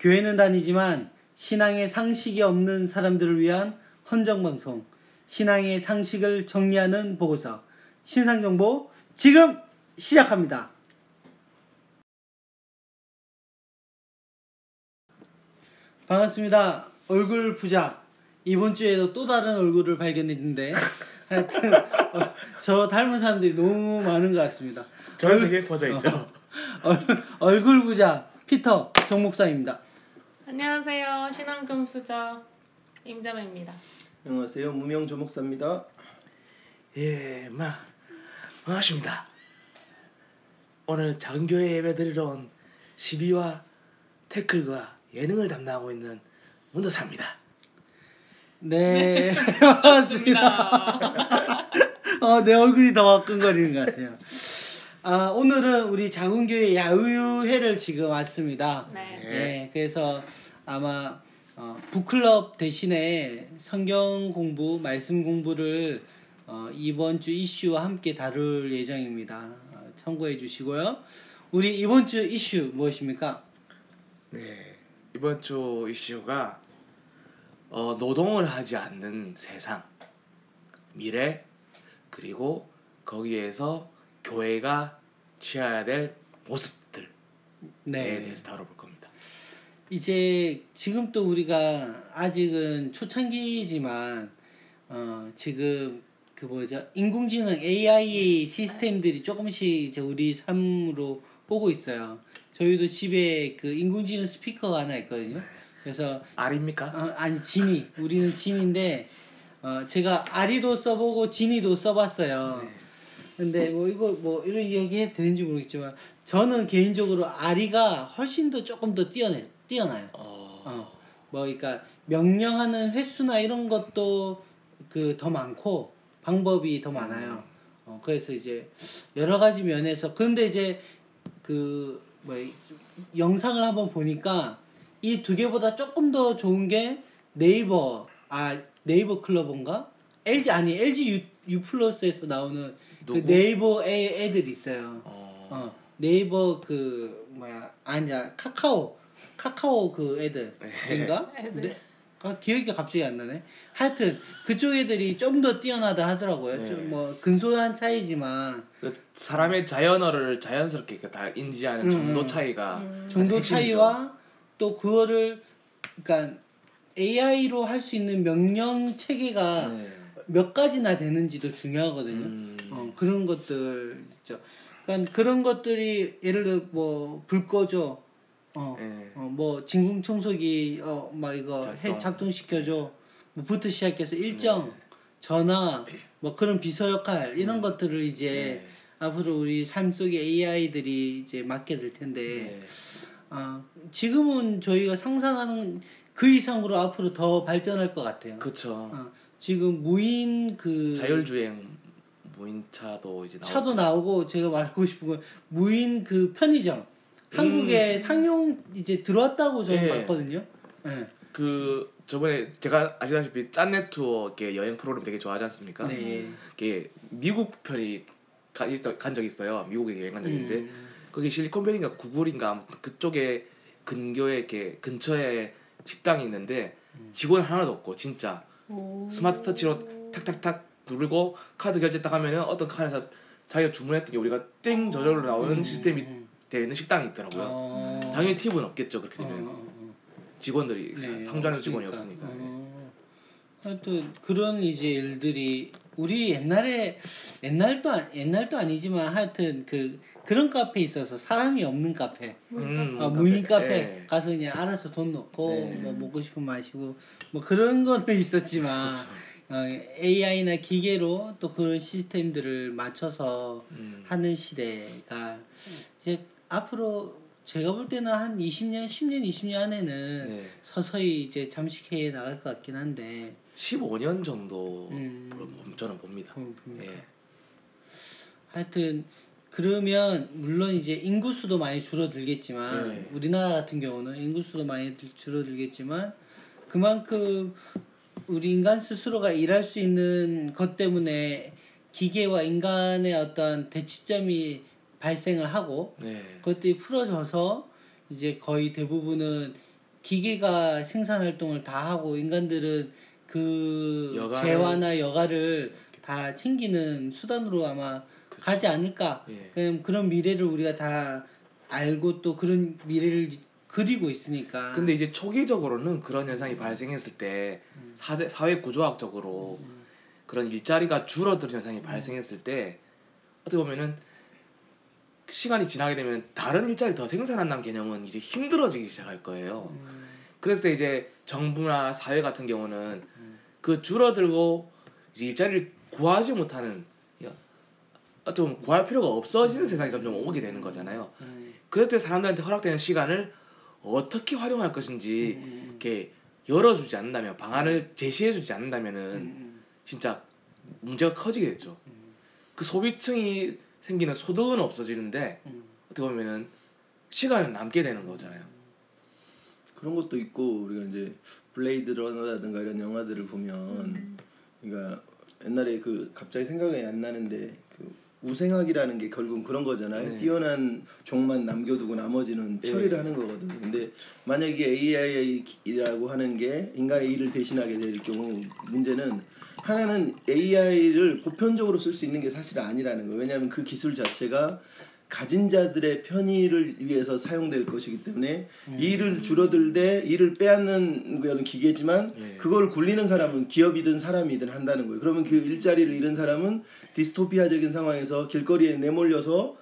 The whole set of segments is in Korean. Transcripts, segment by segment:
교회는 다니지만 신앙의 상식이 없는 사람들을 위한 헌정방송, 신앙의 상식을 정리하는 보고서, 신상정보 지금 시작합니다. 반갑습니다. 얼굴 부자. 이번 주에도 또 다른 얼굴을 발견했는데 하여튼 어, 저 닮은 사람들이 너무 많은 것 같습니다. 전 세계에 퍼져 있죠. 어, 얼굴 부자 피터 정 목사입니다. 안녕하세요. 신앙금수저 임자매입니다. 안녕하세요. 무명 조 목사입니다. 예, 마 반갑습니다. 오늘 작은 교회 예배 드리러 온 시비와 태클과 예능을 담당하고 있는 문도사입니다. 네, 반갑습니다. 어, 내 얼굴이 더 화끈거리는 것 같아요. 아, 오늘은 우리 작은교회 야유회를 지금 왔습니다. 네. 네, 그래서 아마 어, 북클럽 대신에 성경 공부, 말씀 공부를 어, 이번 주 이슈와 함께 다룰 예정입니다. 어, 참고해 주시고요. 우리 이번 주 이슈 무엇입니까? 네, 이번 주 이슈가 어, 노동을 하지 않는 세상, 미래, 그리고 거기에서 교회가 취해야 될 모습들에 네. 대해서 다뤄볼. 이제 지금 또 우리가 아직은 초창기지만 어 지금 그 뭐죠 인공지능 AI 시스템들이 조금씩 이제 우리 삶으로 오고 있어요. 저희도 집에 그 인공지능 스피커가 하나 있거든요. 그래서 알입니까? 어, 아니 지니 우리는 지니인데 어 제가 아리도 써보고 지니도 써봤어요. 근데 뭐 이거 뭐 이런 이야기 해도 되는지 모르겠지만 저는 개인적으로 아리가 훨씬 더 조금 더 뛰어내 뛰어나요. 어, 어, 뭐 그러니까 명령하는 횟수나 이런 것도 그 더 많고 방법이 더 많아요. 어, 그래서 이제 여러 가지 면에서 그런데 이제 그 뭐 영상을 한번 보니까 이 두 개보다 조금 더 좋은 게 네이버 아 네이버 클로버인가 LG 아니 LG U, U 플러스에서 나오는 그 누구? 네이버 애, 애들 있어요. 어, 어 네이버 그 뭐야 아니야 카카오 카카오 그 애들인가? 애들. 네. 아, 기억이 갑자기 안 나네. 하여튼 그쪽 애들이 좀 더 뛰어나다 하더라고요. 네. 좀뭐 근소한 차이지만 그 사람의 자연어를 자연스럽게 다 인지하는 음, 정도 음. 차이가 정도 핵심이죠. 차이와 또 그거를 그러니까 AI로 할 수 있는 명령 체계가 네. 몇 가지나 되는지도 중요하거든요. 음. 어, 그런 것들 있죠. 그러니까 그런 것들이 예를 들어 뭐 불 꺼줘. 어, 네. 어, 뭐 진공 청소기 어 막 이거 해 작동. 작동 시켜줘. 뭐부터 시작해서 일정, 네. 전화, 뭐 그런 비서 역할 이런 음. 것들을 이제 네. 앞으로 우리 삶 속에 AI들이 이제 맡게 될 텐데 네. 아 지금은 저희가 상상하는 그 이상으로 앞으로 더 발전할 것 같아요. 그쵸. 어, 지금 무인 그 자율주행 무인 차도 이제 나오고 차도 나오고 제가 말하고 싶은 건 무인 그 편의점 한국에 상용 이제 들어왔다고 저는 음. 예. 봤거든요. 예. 그 저번에 제가 아시다시피 짠내 투어 이렇게 여행 프로그램 되게 좋아하지 않습니까? 네. 이게 미국 편이 가, 있어, 간 적이 있어요. 미국에 여행 간 적이 있는데 음. 거기 실리콘밸리인가 구글인가 아무튼 그쪽에 근교에 이렇게 근처에 식당이 있는데 음. 직원 하나도 없고 진짜 오. 스마트 터치로 탁탁탁 누르고 카드 결제 딱 하면은 어떤 칸에서 자기가 주문했던 게 우리가 땡 저절로 나오는 음, 시스템이 음. 되어 있는 식당이 있더라고요. 어. 당연히 팁은 없겠죠 그렇게 어, 되면 어, 어. 직원들이 네, 상주하는 직원이 없으니까. 네. 어. 하여튼 그런 이제 일들이 우리 옛날에 옛날도 아- 옛날도 아니지만 하여튼 그 그런 카페 있어서 사람이 없는 카페 음, 어, 무인 카페 예. 가서 그냥 알아서 돈 넣고 네. 뭐 먹고 싶으면 마시고 뭐 그런 거는 있었지만 어, AI나 기계로 또 그런 시스템들을 맞춰서 음. 하는 시대가 이제 앞으로 제가 볼 때는 한 20년, 10년, 20년 안에는 네. 서서히 이제 잠식해 나갈 것 같긴 한데 15년 정도 음. 로 저는 봅니다. 음. 예. 하여튼 그러면 물론 이제 인구수도 많이 줄어들겠지만 네. 우리나라 같은 경우는 인구수도 많이 들- 줄어들겠지만 그만큼 우리 인간 스스로가 일할 수 있는 것 때문에 기계와 인간의 어떤 대치점이 발생을 하고 네. 그것들이 풀어져서 이제 거의 대부분은 기계가 생산 활동을 다 하고 인간들은 그 여가를- 재화나 여가를 다 챙기는 수단으로 아마 가지 않을까. 예. 그냥 그런 미래를 우리가 다 알고 또 그런 미래를 그리고 있으니까. 근데 이제 초기적으로는 그런 현상이 발생했을 때 음. 사회, 사회 구조학적으로 그런 일자리가 줄어드는 음. 현상이 발생했을 때 어떻게 보면은 시간이 지나게 되면 다른 일자리 더 생산한다는 개념은 이제 힘들어지기 시작할 거예요. 음. 때 이제 정부나 사회 같은 경우는 그 줄어들고 이제 일자리를 구하지 못하는 보면 구할 필요가 없어지는 세상이 점점 오게 되는 거잖아요. 음. 그럴 때 사람들한테 허락되는 시간을 어떻게 활용할 것인지 음. 이렇게 열어주지 않는다면 방안을 제시해주지 않는다면은 음. 진짜 문제가 커지게 되죠. 그 소비층이 생기는 소득은 없어지는데 음. 어떻게 보면은 시간은 남게 되는 거잖아요. 그런 것도 있고 우리가 이제 블레이드 러너라든가 이런 영화들을 보면 음. 그러니까 옛날에 그 갑자기 생각이 안 나는데 그 우생학이라는 게 결국은 그런 거잖아요. 네. 뛰어난 종만 남겨두고 나머지는 네. 처리를 하는 거거든. 근데 만약에 AI라고 하는 게 인간의 일을 대신하게 될 경우 문제는 하나는 AI를 보편적으로 쓸 수 있는 게 사실 아니라는 거예요. 왜냐하면 그 기술 자체가 가진 자들의 편의를 위해서 사용될 것이기 때문에 일을 줄어들되 일을 빼앗는 거는 기계지만 예. 그걸 굴리는 사람은 기업이든 사람이든 한다는 거예요. 그러면 그 일자리를 잃은 사람은 디스토피아적인 상황에서 길거리에 내몰려서 레-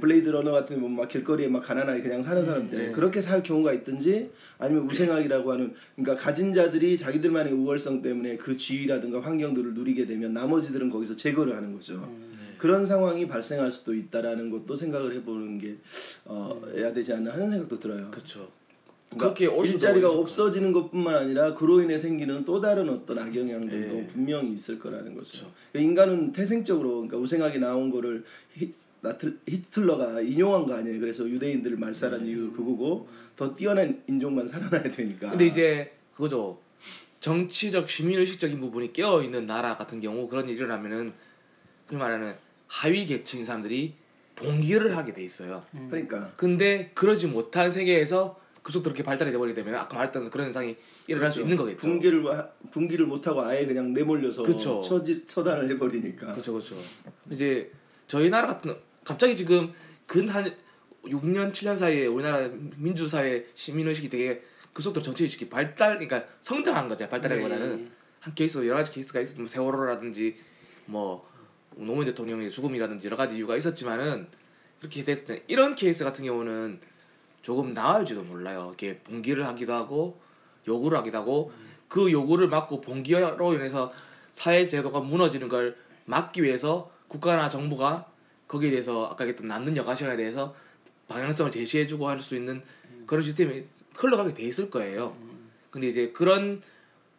블레이드 러너 같은 뭐 막 길거리에 막 가난하게 그냥 사는 사람들 네. 그렇게 살 경우가 있든지 아니면 우생학이라고 하는 그러니까 가진 자들이 자기들만의 우월성 때문에 그 지위라든가 환경들을 누리게 되면 나머지들은 거기서 제거를 하는 거죠. 그런 상황이 발생할 수도 있다라는 것도 생각을 해보는 게 어, 해야 되지 않나 하는 생각도 들어요. 그렇죠. 그러니까 그렇게 일자리가 없어지는 것뿐만 아니라 그로 인해 생기는 또 다른 어떤 악영향들도 예. 분명히 있을 거라는 거죠. 그렇죠. 그러니까 인간은 태생적으로 그러니까 우생학에 나온 거를 히, 나틀, 히틀러가 인용한 거 아니에요. 그래서 유대인들을 말살한 이유도 그거고 더 뛰어난 인종만 살아나야 되니까. 근데 이제 그거죠. 정치적 시민의식적인 부분이 깨어 있는 나라 같은 경우 그런 일이 일어나면은 그 말하는 하위 계층인 사람들이 봉기를 하게 돼 있어요. 그러니까 근데 그러지 못한 세계에서 그쪽 그렇게 발달이 돼버리게 되면 아까 말했던 그런 현상이 일어날 수 있는 거겠죠. 분기를 와- 분기를 못 하고 아예 그냥 내몰려서 그쵸. 처지, 처단을 해버리니까. 그렇죠, 그렇죠. 이제 저희 나라 같은 갑자기 지금 근 한 6년 7년 사이에 우리나라 민주 사회 시민 의식이 되게 급속도로 정치 의식이 발달, 그러니까 성장한 거죠. 발달하기보다는 네. 한 케이스 여러 가지 케이스가 있어, 뭐 세월호라든지 뭐 노무현 대통령의 죽음이라든지 여러 가지 이유가 있었지만은 이렇게 됐을 때 이런 케이스 같은 경우는 조금 나을지도 몰라요. 이렇게 봉기를 하기도 하고 요구를 하기도 하고 그 요구를 막고 봉기로 인해서 사회 제도가 무너지는 걸 막기 위해서 국가나 정부가 거기에 대해서 아까 얘기했던 남는 여가 시간에 대해서 방향성을 제시해주고 할 수 있는 그런 시스템이 흘러가게 돼 있을 거예요. 근데 이제 그런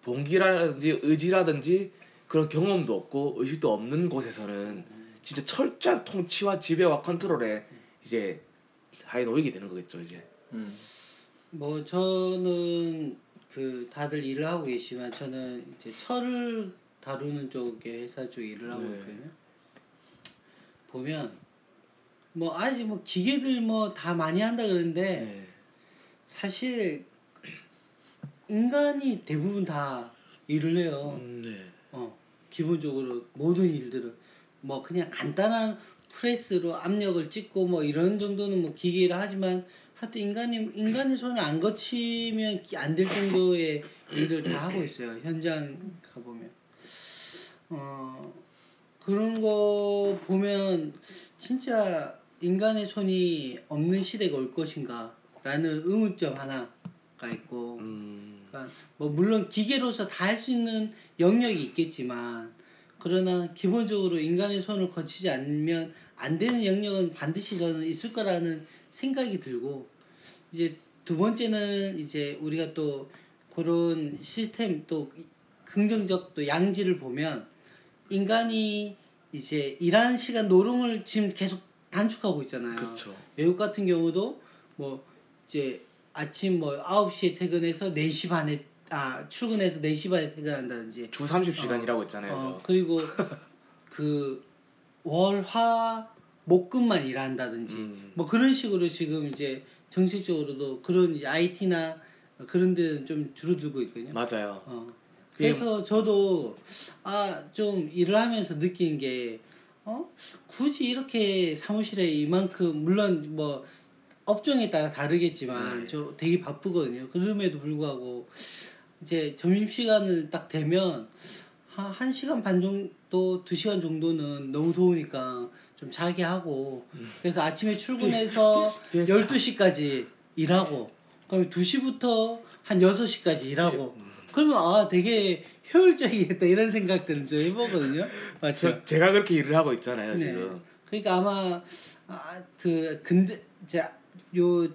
봉기라든지 의지라든지 그런 경험도 없고 의식도 없는 곳에서는 진짜 철저한 통치와 지배와 컨트롤에 이제 하에 놓이게 되는 거겠죠 이제. 음. 뭐 저는 그 다들 일을 하고 계시지만 저는 이제 철을 다루는 쪽의 회사 쪽 일을 하고 네. 있거든요. 보면 뭐 아직 뭐 기계들 뭐 다 많이 한다 그러는데 네. 사실 인간이 대부분 다 일을 해요. 음, 네. 어 기본적으로 모든 일들은 뭐 그냥 간단한 프레스로 압력을 찍고 뭐 이런 정도는 뭐 기계를 하지만 하여튼 인간이 인간의 손을 안 거치면 안 될 정도의 일들 다 하고 있어요 현장 가보면 어 그런 거 보면 진짜 인간의 손이 없는 시대가 올 것인가 라는 의문점 하나가 있고. 음, 그러니까 뭐 물론 기계로서 다 할 수 있는 영역이 있겠지만 그러나 기본적으로 인간의 손을 거치지 않으면 안 되는 영역은 반드시 저는 있을 거라는 생각이 들고 이제 두 번째는 이제 우리가 또 그런 시스템 또 긍정적 또 양지를 보면 인간이 이제 일하는 시간 노름을 지금 계속 단축하고 있잖아요. 그렇죠. 외국 같은 경우도 뭐 이제 아침 뭐 9시에 퇴근해서 4시 반에 아 출근해서 4시 반에 퇴근한다든지 주 30시간 일하고 있잖아요. 어, 저. 그리고 그 월 화 목금만 일한다든지 음. 뭐 그런 식으로 지금 이제 정식적으로도 그런 이제 IT나 그런 데는 좀 줄어들고 있거든요. 맞아요. 어. 그래서 저도 아 좀 일을 하면서 느낀 게 어? 굳이 이렇게 사무실에 이만큼 물론 뭐 업종에 따라 다르겠지만 네. 저 되게 바쁘거든요. 그럼에도 불구하고 이제 점심 시간을 딱 되면 한, 한 시간 반 정도 두 시간 정도는 너무 더우니까 좀 자게 하고 그래서 아침에 출근해서 비- 비슷- 12시까지 일하고 그럼 2시부터 한 6시까지 일하고 음. 그러면 아 되게 효율적이겠다 이런 생각들을 좀 해보거든요. 맞죠? 저, 제가 그렇게 일을 하고 있잖아요 네. 지금. 그러니까 아마 아, 그 근데 이제 요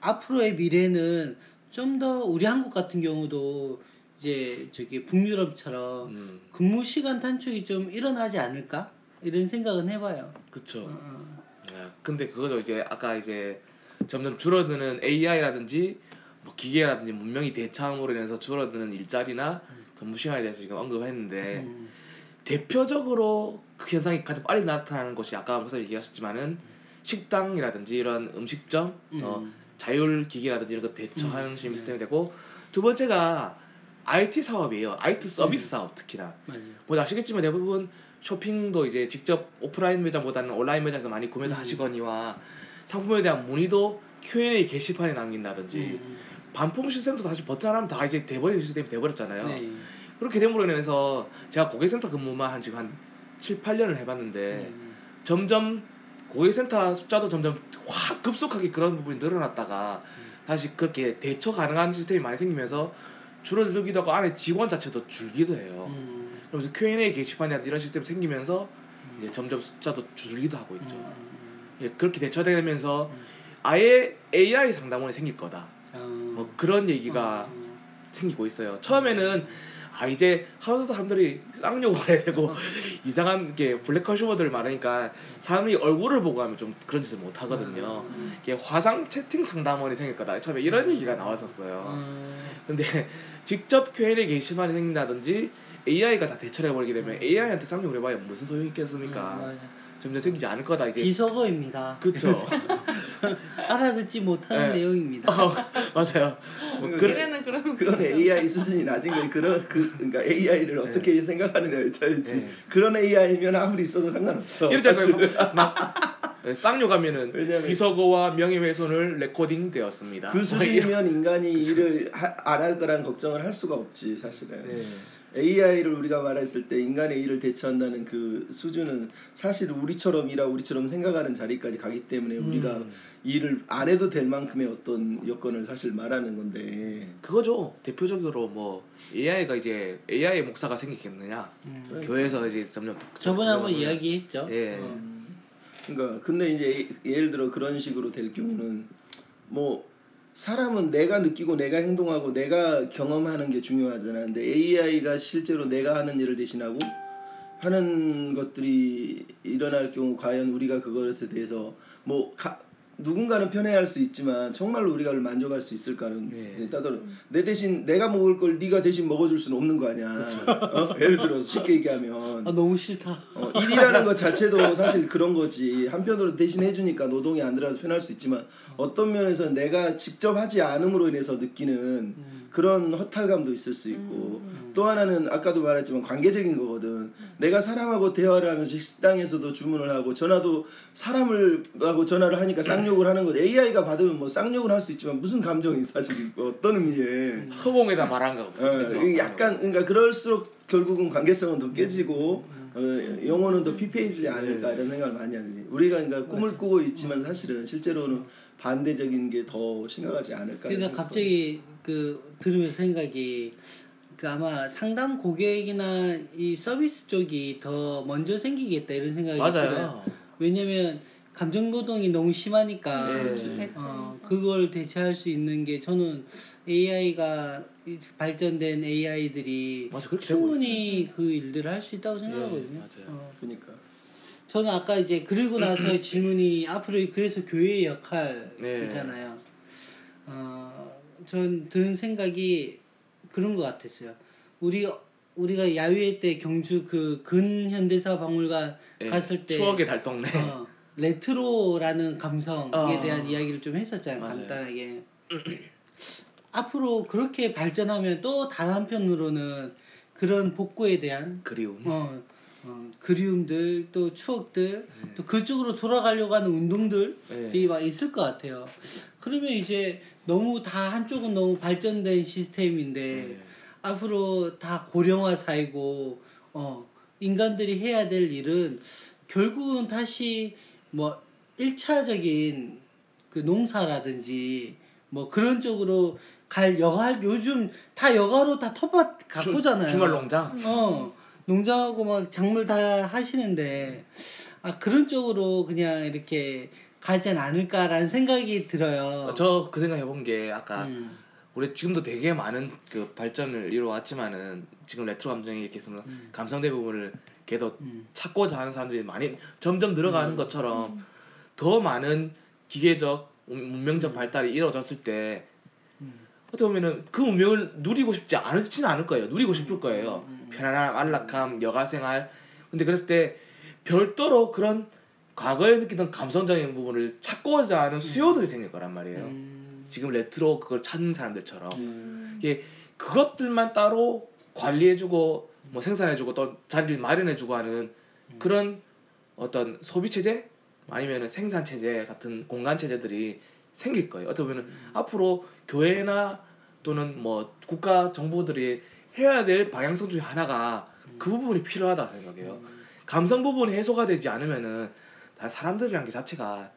앞으로의 미래는 좀 더 우리 한국 같은 경우도 이제 저기 북유럽처럼 음, 근무 시간 단축이 좀 일어나지 않을까 이런 생각은 해봐요. 그쵸. 어, 어. 네, 근데 그거죠 이제 아까 이제 점점 줄어드는 AI라든지 뭐 기계라든지 문명이 대창으로 인해서 줄어드는 일자리나 근무 시간에 대해서 지금 언급했는데 음. 대표적으로 그 현상이 가장 빨리 나타나는 것이 아까 목사 얘기하셨지만은 식당이라든지 이런 음식점 어, 음. 자율 기기라든지 이런 거 대처하는 시스템이 되고 두 번째가 IT 사업이에요. IT 서비스 사업 특히나 맞아요. 뭐 아시겠지만 대부분 쇼핑도 이제 직접 오프라인 매장보다는 온라인 매장에서 많이 구매도 음. 하시거니와 상품에 대한 문의도 Q&A 게시판에 남긴다든지 음. 반품 시스템도 다시 버튼 하나면 다 이제 돼버리는 시스템이 돼버렸잖아요. 네. 그렇게 됨으로 인해서 제가 고객센터 근무만 한 지금 한 7, 8년을 해봤는데 음. 점점 고객센터 숫자도 점점 확 급속하게 그런 부분이 늘어났다가 다시 그렇게 대처 가능한 시스템이 많이 생기면서 줄어들기도 하고 안에 직원 자체도 줄기도 해요. 음. 그러면서 Q&A 게시판이나 이런 시스템이 생기면서 이제 점점 숫자도 줄기도 하고 있죠. 음. 예, 그렇게 대처되면서 아예 AI 상담원이 생길 거다. 어. 뭐 그런 얘기가 어. 생기고 있어요. 처음에는 아 이제 하루도 사람들이 쌍욕을 해야 되고 이상한 게 블랙 컨슈머들 많으니까 사람이 얼굴을 보고 하면 좀 그런 짓을 못 하거든요. 음. 이게 화상 채팅 상담원이 생길 거다. 처음에 이런 얘기가 나왔었어요. 어. 근데 직접 Q&A 게시판이 생긴다든지 AI가 다 대처를 해버리게 되면 AI한테 쌍욕을 해봐야 무슨 소용이 있겠습니까? 점점 생기지 않을 거다 이제. 비속어입니다. 그쵸. 알아듣지 못하는 네. 내용입니다. 어, 맞아요. 뭐. 그래, 미래는 그런 그건 AI 수준이 낮은 거예요. 그런 그 그러니까 AI를 어떻게 생각하느냐에 차이지. 네. 그런 AI면 아무리 있어도 상관없어. 이렇잖아요. 사실. 막 네, 쌍욕 하면은 왜냐면- 비속어와 명예훼손을 레코딩 되었습니다. 그 수준이면 인간이 일을 안 할 거란 걱정을 할 수가 없지 사실은. 네. AI를 우리가 말했을 때 인간의 일을 대처한다는 그 수준은 사실 우리처럼 일하고 우리처럼 생각하는 자리까지 가기 때문에 우리가 음. 일을 안 해도 될 만큼의 어떤 여건을 사실 말하는 건데 그거죠. 대표적으로 뭐 AI가 이제 AI 목사가 생기겠느냐. 음. 교회에서 이제 점점 저번에 한번 이야기했죠. 예. 어. 그러니까 근데 이제 예를 들어 그런 식으로 될 경우는 뭐 사람은 내가 느끼고 내가 행동하고 내가 경험하는 게 중요하잖아. 근데 AI가 실제로 내가 하는 일을 대신하고 하는 것들이 일어날 경우 과연 우리가 그것에 대해서 뭐 가, 누군가는 편애할 수 있지만 정말로 우리가 만족할 수 있을까는 네. 이제 따로 내 대신 내가 먹을 걸 네가 대신 먹어줄 수는 없는 거 아니야. 어? 예를 들어서 쉽게 얘기하면 아 너무 싫다. 어, 일이라는 것 자체도 사실 그런 거지. 한편으로 대신 해주니까 노동이 안 들어가서 편할 수 있지만 어떤 면에서 내가 직접 하지 않음으로 인해서 느끼는 그런 허탈감도 있을 수 있고 또 하나는 아까도 말했지만 관계적인 거거든. 내가 사람하고 대화를 하면서 식당에서도 주문을 하고 전화도 사람을 하고 전화를 하니까 쌍욕을 하는 거지. AI가 받으면 뭐 쌍욕을 할 수 있지만 무슨 감정이 사실 어떤 의미에 허공에다 말한 거. 어, 이게 약간 그러니까 그럴수록 결국은 관계성은 더 깨지고 어, 영혼은 더 피폐해지지 않을까 이런 생각을 많이 하지. 우리가 그러니까 꿈을 꾸고 있지만 사실은 실제로는 반대적인 게 더 심각하지 않을까. 그러니까 갑자기 그 들으면서 생각이 그 아마 상담 고객이나 이 서비스 쪽이 더 먼저 생기겠다 이런 생각이 들어요. 맞아요. 왜냐면 감정 노동이 너무 심하니까 네. 대처. 어, 그걸 대체할 수 있는 게 저는 AI가 발전된 AI들이 맞아, 충분히 그 일들을 할 수 있다고 생각하거든요. 네, 맞아요. 어. 그러니까 저는 아까 이제 그리고 나서의 질문이 앞으로 그래서 교회의 네. 역할이잖아요. 어, 전 든 생각이 그런 것 같았어요. 우리가 우리가 야유회 때 경주 그 근현대사 박물관 예, 갔을 때 추억의 달동네. 어, 레트로라는 감성에 어. 대한 이야기를 좀 했었잖아요. 맞아요. 간단하게. 앞으로 그렇게 발전하면 또 다른 한편으로는 그런 복고에 대한 그리움. 어, 어, 그리움들 또 추억들 또 그쪽으로 돌아가려고 하는 운동들이 네. 막 있을 것 같아요. 그러면 이제 너무 다 한쪽은 너무 발전된 시스템인데 네. 앞으로 다 고령화 사회고 어, 인간들이 해야 될 일은 결국은 다시 뭐 1차적인 그 농사라든지 뭐 그런 쪽으로 갈 여가 요즘 다 여가로 다 텃밭 가꾸잖아요. 주말 농장. 어 농장하고 막 작물 다 하시는데 아 그런 쪽으로 그냥 이렇게 가지 않을까라는 생각이 들어요. 저 그 생각 해본 게 아까 음, 우리 지금도 되게 많은 그 발전을 이루어왔지만은 지금 레트로 감성이 이렇게 있으면 감성적 부분을 걔도 음. 찾고자 하는 사람들이 많이 점점 늘어가는 것처럼 더 많은 기계적 문- 문명적 발달이 이루어졌을 때 어떻게 보면은 그 문명을 누리고 싶지 않지는 않을 거예요. 누리고 싶을 거예요. 편안함, 안락함, 여가 생활. 근데 그랬을 때 별도로 그런 과거에 느끼던 감성적인 부분을 찾고자 하는 수요들이 생길 거란 말이에요. 음, 지금 레트로 그걸 찾는 사람들처럼. 음, 이게 그것들만 따로 관리해주고 뭐 생산해주고 또 자리를 마련해주고 하는 그런 어떤 소비 체제? 아니면은 생산 체제 같은 공간 체제들이 생길 거예요. 어떻게 보면은 앞으로 교회나 또는 뭐 국가 정부들이 해야 될 방향성 중에 하나가 그 부분이 필요하다 생각해요. 감성 부분이 해소가 되지 않으면은 다 사람들이란 게 자체가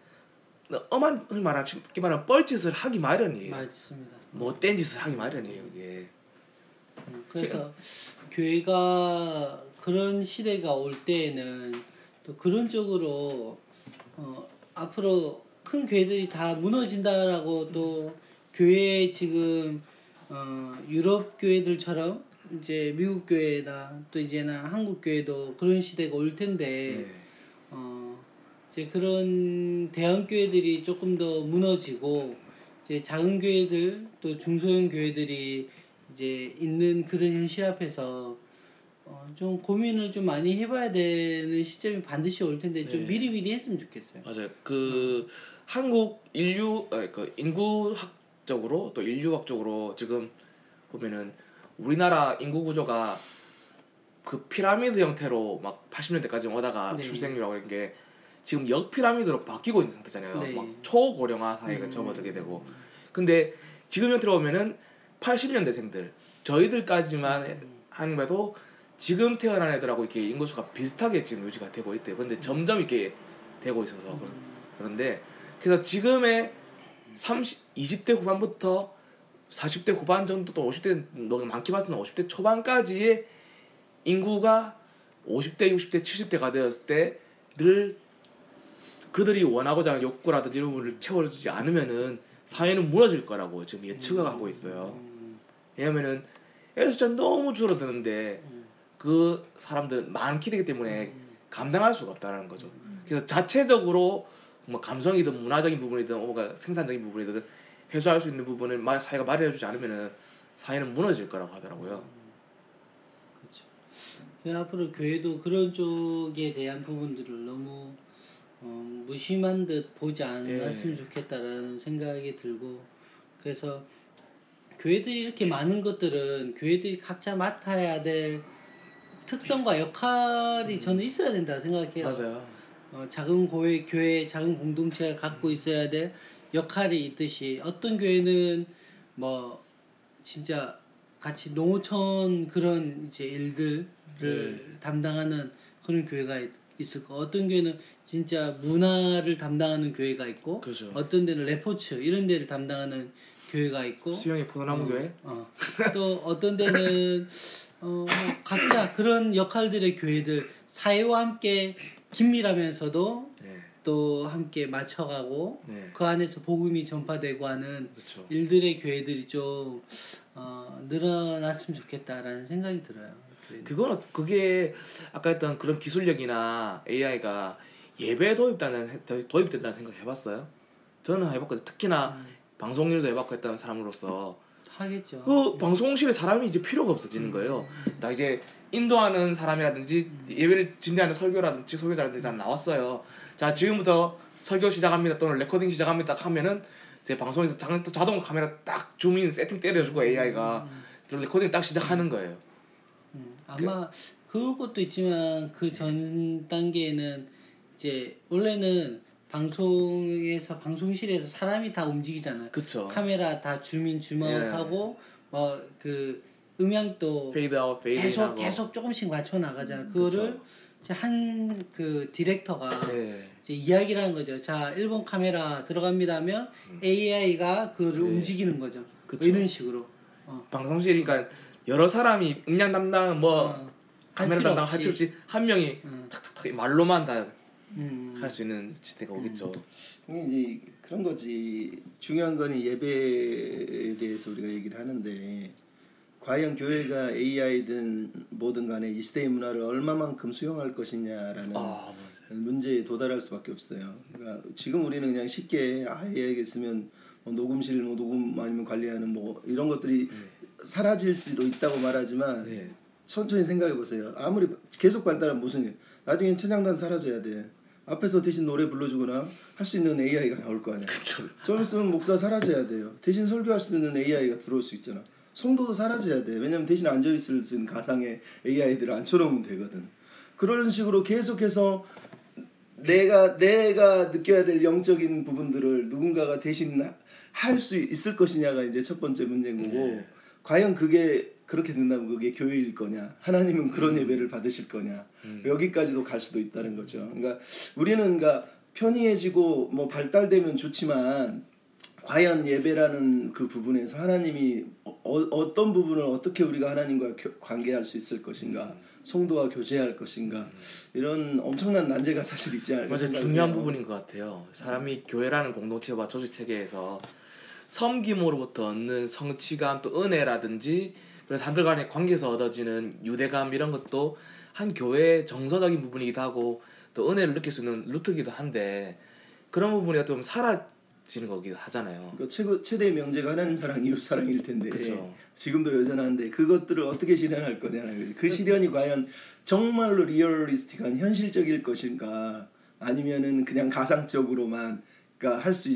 엄한 흔히 쉽게 말하면 뻘짓을 하기 마련이에요. 맞습니다. 못된 짓을 하기 마련이에요. 이게. 음, 그래서 교회가 그런 시대가 올 때에는 또 그런 쪽으로 어, 앞으로 큰 교회들이 다 무너진다라고 또 교회 지금 어, 유럽 교회들처럼 이제 미국 교회다 또 이제는 한국 교회도 그런 시대가 올 텐데 네. 어, 이제 그런 대형 교회들이 조금 더 무너지고 이제 작은 교회들 또 중소형 교회들이 이제 있는 그런 현실 앞에서 어, 좀 고민을 좀 많이 해봐야 되는 시점이 반드시 올 텐데 좀 네. 미리미리 했으면 좋겠어요. 맞아요. 그 한국 인류 아니, 그 인구학적으로 또 인류학적으로 지금 보면은 우리나라 인구 구조가 그 피라미드 형태로 막 80년대까지 오다가 네. 출생률하고 이런 게 지금 역 피라미드로 바뀌고 있는 상태잖아요. 네. 막 초고령화 사회가 음. 접어들게 되고. 근데 지금 형태로 보면은 80년대생들 저희들까지만 해- 하는데도 지금 태어난 애들하고 이렇게 인구수가 비슷하게 지금 유지가 되고 있대요. 근데 점점 이렇게 되고 있어서 그런- 그런데 그래서 지금의 30, 20대 후반부터 40대 후반 정도 또 50대 너무 많게 봤으면 50대 초반까지의 인구가 50대, 60대, 70대가 되었을 때를 그들이 원하고자 하는 욕구라든지 이런 부분을 채워주지 않으면은 사회는 무너질 거라고 지금 예측을 하고 있어요. 음, 왜냐면은 애들 숫자 너무 줄어드는데 음. 그 사람들 많기 되기 때문에 감당할 수가 없다는 거죠. 그래서 자체적으로 뭐 감성이든 문화적인 부분이든 뭔가 생산적인 부분이든 해소할 수 있는 부분을 마- 사회가 마련해주지 않으면은 사회는 무너질 거라고 하더라고요. 그렇죠. 앞으로 교회도 그런 쪽에 대한 부분들을 너무 어, 무심한 듯 보지 않았으면 예. 좋겠다라는 생각이 들고 그래서 교회들이 이렇게 많은 것들은 교회들이 각자 맡아야 될 특성과 역할이 저는 있어야 된다 생각해요. 맞아요. 어, 작은 교회, 교회, 작은 공동체가 갖고 있어야 될 역할이 있듯이 어떤 교회는 뭐 진짜 같이 농어촌 그런 이제 일들을 네. 담당하는 그런 교회가 있, 있을 거. 어떤 교회는 진짜 문화를 담당하는 교회가 있고, 그죠. 어떤 데는 레포츠 이런 데를 담당하는 교회가 있고, 수영의 포도나무 교회. 어, 또 어떤 데는 어, 뭐 각자 그런 역할들의 교회들 사회와 함께 긴밀하면서도 네, 또 함께 맞춰가고 네, 그 안에서 복음이 전파되고 하는 그렇죠. 일들의 교회들이 좀 어, 늘어났으면 좋겠다라는 생각이 들어요. 교회는. 그건 어- 그게 아까 했던 그런 기술력이나 AI가 예배 도입다는 도입된다는 생각 해봤어요? 저는 해봤거든요. 특히나 방송 일도 해봤고 했던 사람으로서 하겠죠. 그 방송실에 사람이 이제 필요가 없어지는 거예요. 나 이제 인도하는 사람이라든지 예배를 진행하는 설교라든지 설교자라든지 다 나왔어요. 자 지금부터 설교 시작합니다 또는 레코딩 시작합니다 하면은 제 방송에서 자, 자동 카메라 딱 줌인 세팅 때려주고 AI가 그런 레코딩 딱 시작하는 거예요. 음, 아마 그것도 있지만 그 전 단계에는 이제 원래는 방송에서 방송실에서 사람이 다 움직이잖아요. 그쵸. 카메라 다 줌인 줌아웃하고 뭐그 음향도 페이드 아웃 페이드 계속 하고. 계속 조금씩 맞춰 나가잖아 요. 그거를 한 그 디렉터가 네. 이제 이야기를 하는 거죠. 자, 일번 카메라 들어갑니다 하면 AI가 그를 네. 움직이는 거죠. 뭐 그쵸. 이런 식으로. 어. 방송실이니까 여러 사람이 음량 담당 뭐 어. 카메라 담당 할 필요 없이 한 명이 음. 탁탁탁 말로만 다 할수 음. 있는 시대가 오겠죠. 이게 이제 그런 거지 중요한 거는 예배에 대해서 우리가 얘기를 하는데 과연 교회가 AI든 뭐든 간에 이 시대의 문화를 얼마만큼 수용할 것이냐라는 아. 문제에 도달할 수밖에 없어요. 그러니까 지금 우리는 그냥 쉽게 AI에게 쓰면 뭐 녹음실 뭐 녹음 아니면 관리하는 뭐 이런 것들이 사라질 수도 있다고 말하지만 네. 천천히 생각해 보세요. 아무리 계속 발달하면 무슨 일? 나중엔 천장단 사라져야 돼. 앞에서 대신 노래 불러주거나 할 수 있는 AI가 나올 거 아니야. 그쵸. 좀 있으면 목사 사라져야 돼요. 대신 설교할 수 있는 AI가 들어올 수 있잖아. 성도도 사라져야 돼. 왜냐면 대신 앉아 있을 수 있는 가상의 AI들을 앉혀놓으면 되거든. 그런 식으로 계속해서 내가 내가 느껴야 될 영적인 부분들을 누군가가 대신 할 수 있을 것이냐가 이제 첫 번째 문제인 거고 네. 과연 그게 그렇게 된다면 그게 교회일 거냐? 하나님은 그런 예배를 받으실 거냐? 여기까지도 갈 수도 있다는 거죠. 그러니까 우리는 그러니까 편리해지고 뭐 발달되면 좋지만 과연 예배라는 그 부분에서 하나님이 어, 어떤 부분을 어떻게 우리가 하나님과 교- 관계할 수 있을 것인가? 성도와 교제할 것인가? 이런 엄청난 난제가 사실 있지 않을까 맞아요. 중요한. 부분인 것 같아요. 사람이 교회라는 공동체와 조직 체계에서 섬김으로부터 얻는 성취감 또 은혜라든지 그래서 사람들 간의 관계에서 얻어지는 유대감 이런 것도 한 교회의 정서적인 부분이기도 하고 또 은혜를 느낄 수 있는 루트기도 한데 그런 부분이 좀 사라지는 거기도 하잖아요. 그 최고 최대의 명제가 하나님 사랑 이웃 사랑일 텐데 그죠. 지금도 여전한데 그것들을 어떻게 실현할 거냐는 거지. 그 실현이 과연 정말로 리얼리스틱한 현실적일 것인가 아니면은 그냥 가상적으로만 그러니까 할 수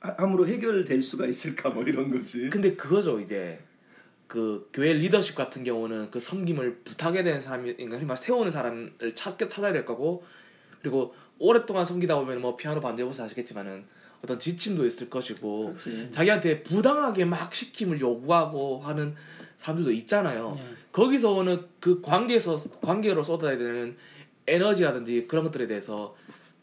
함으로 해결될 수가 있을까 뭐 이런 거지. 근데 그거죠 이제 그 교회 리더십 같은 경우는 그 섬김을 부탁에 대한 사람이 그러니까 세우는 사람을 찾 찾아야 될 거고 그리고 오랫동안 섬기다 보면 뭐 피아노 반주 해보서 아시겠지만은 어떤 지침도 있을 것이고 그렇지. 자기한테 부당하게 막 시킴을 요구하고 하는 사람들도 있잖아요. 네. 거기서 오는 그 관계에서 관계로 쏟아야 되는 에너지라든지 그런 것들에 대해서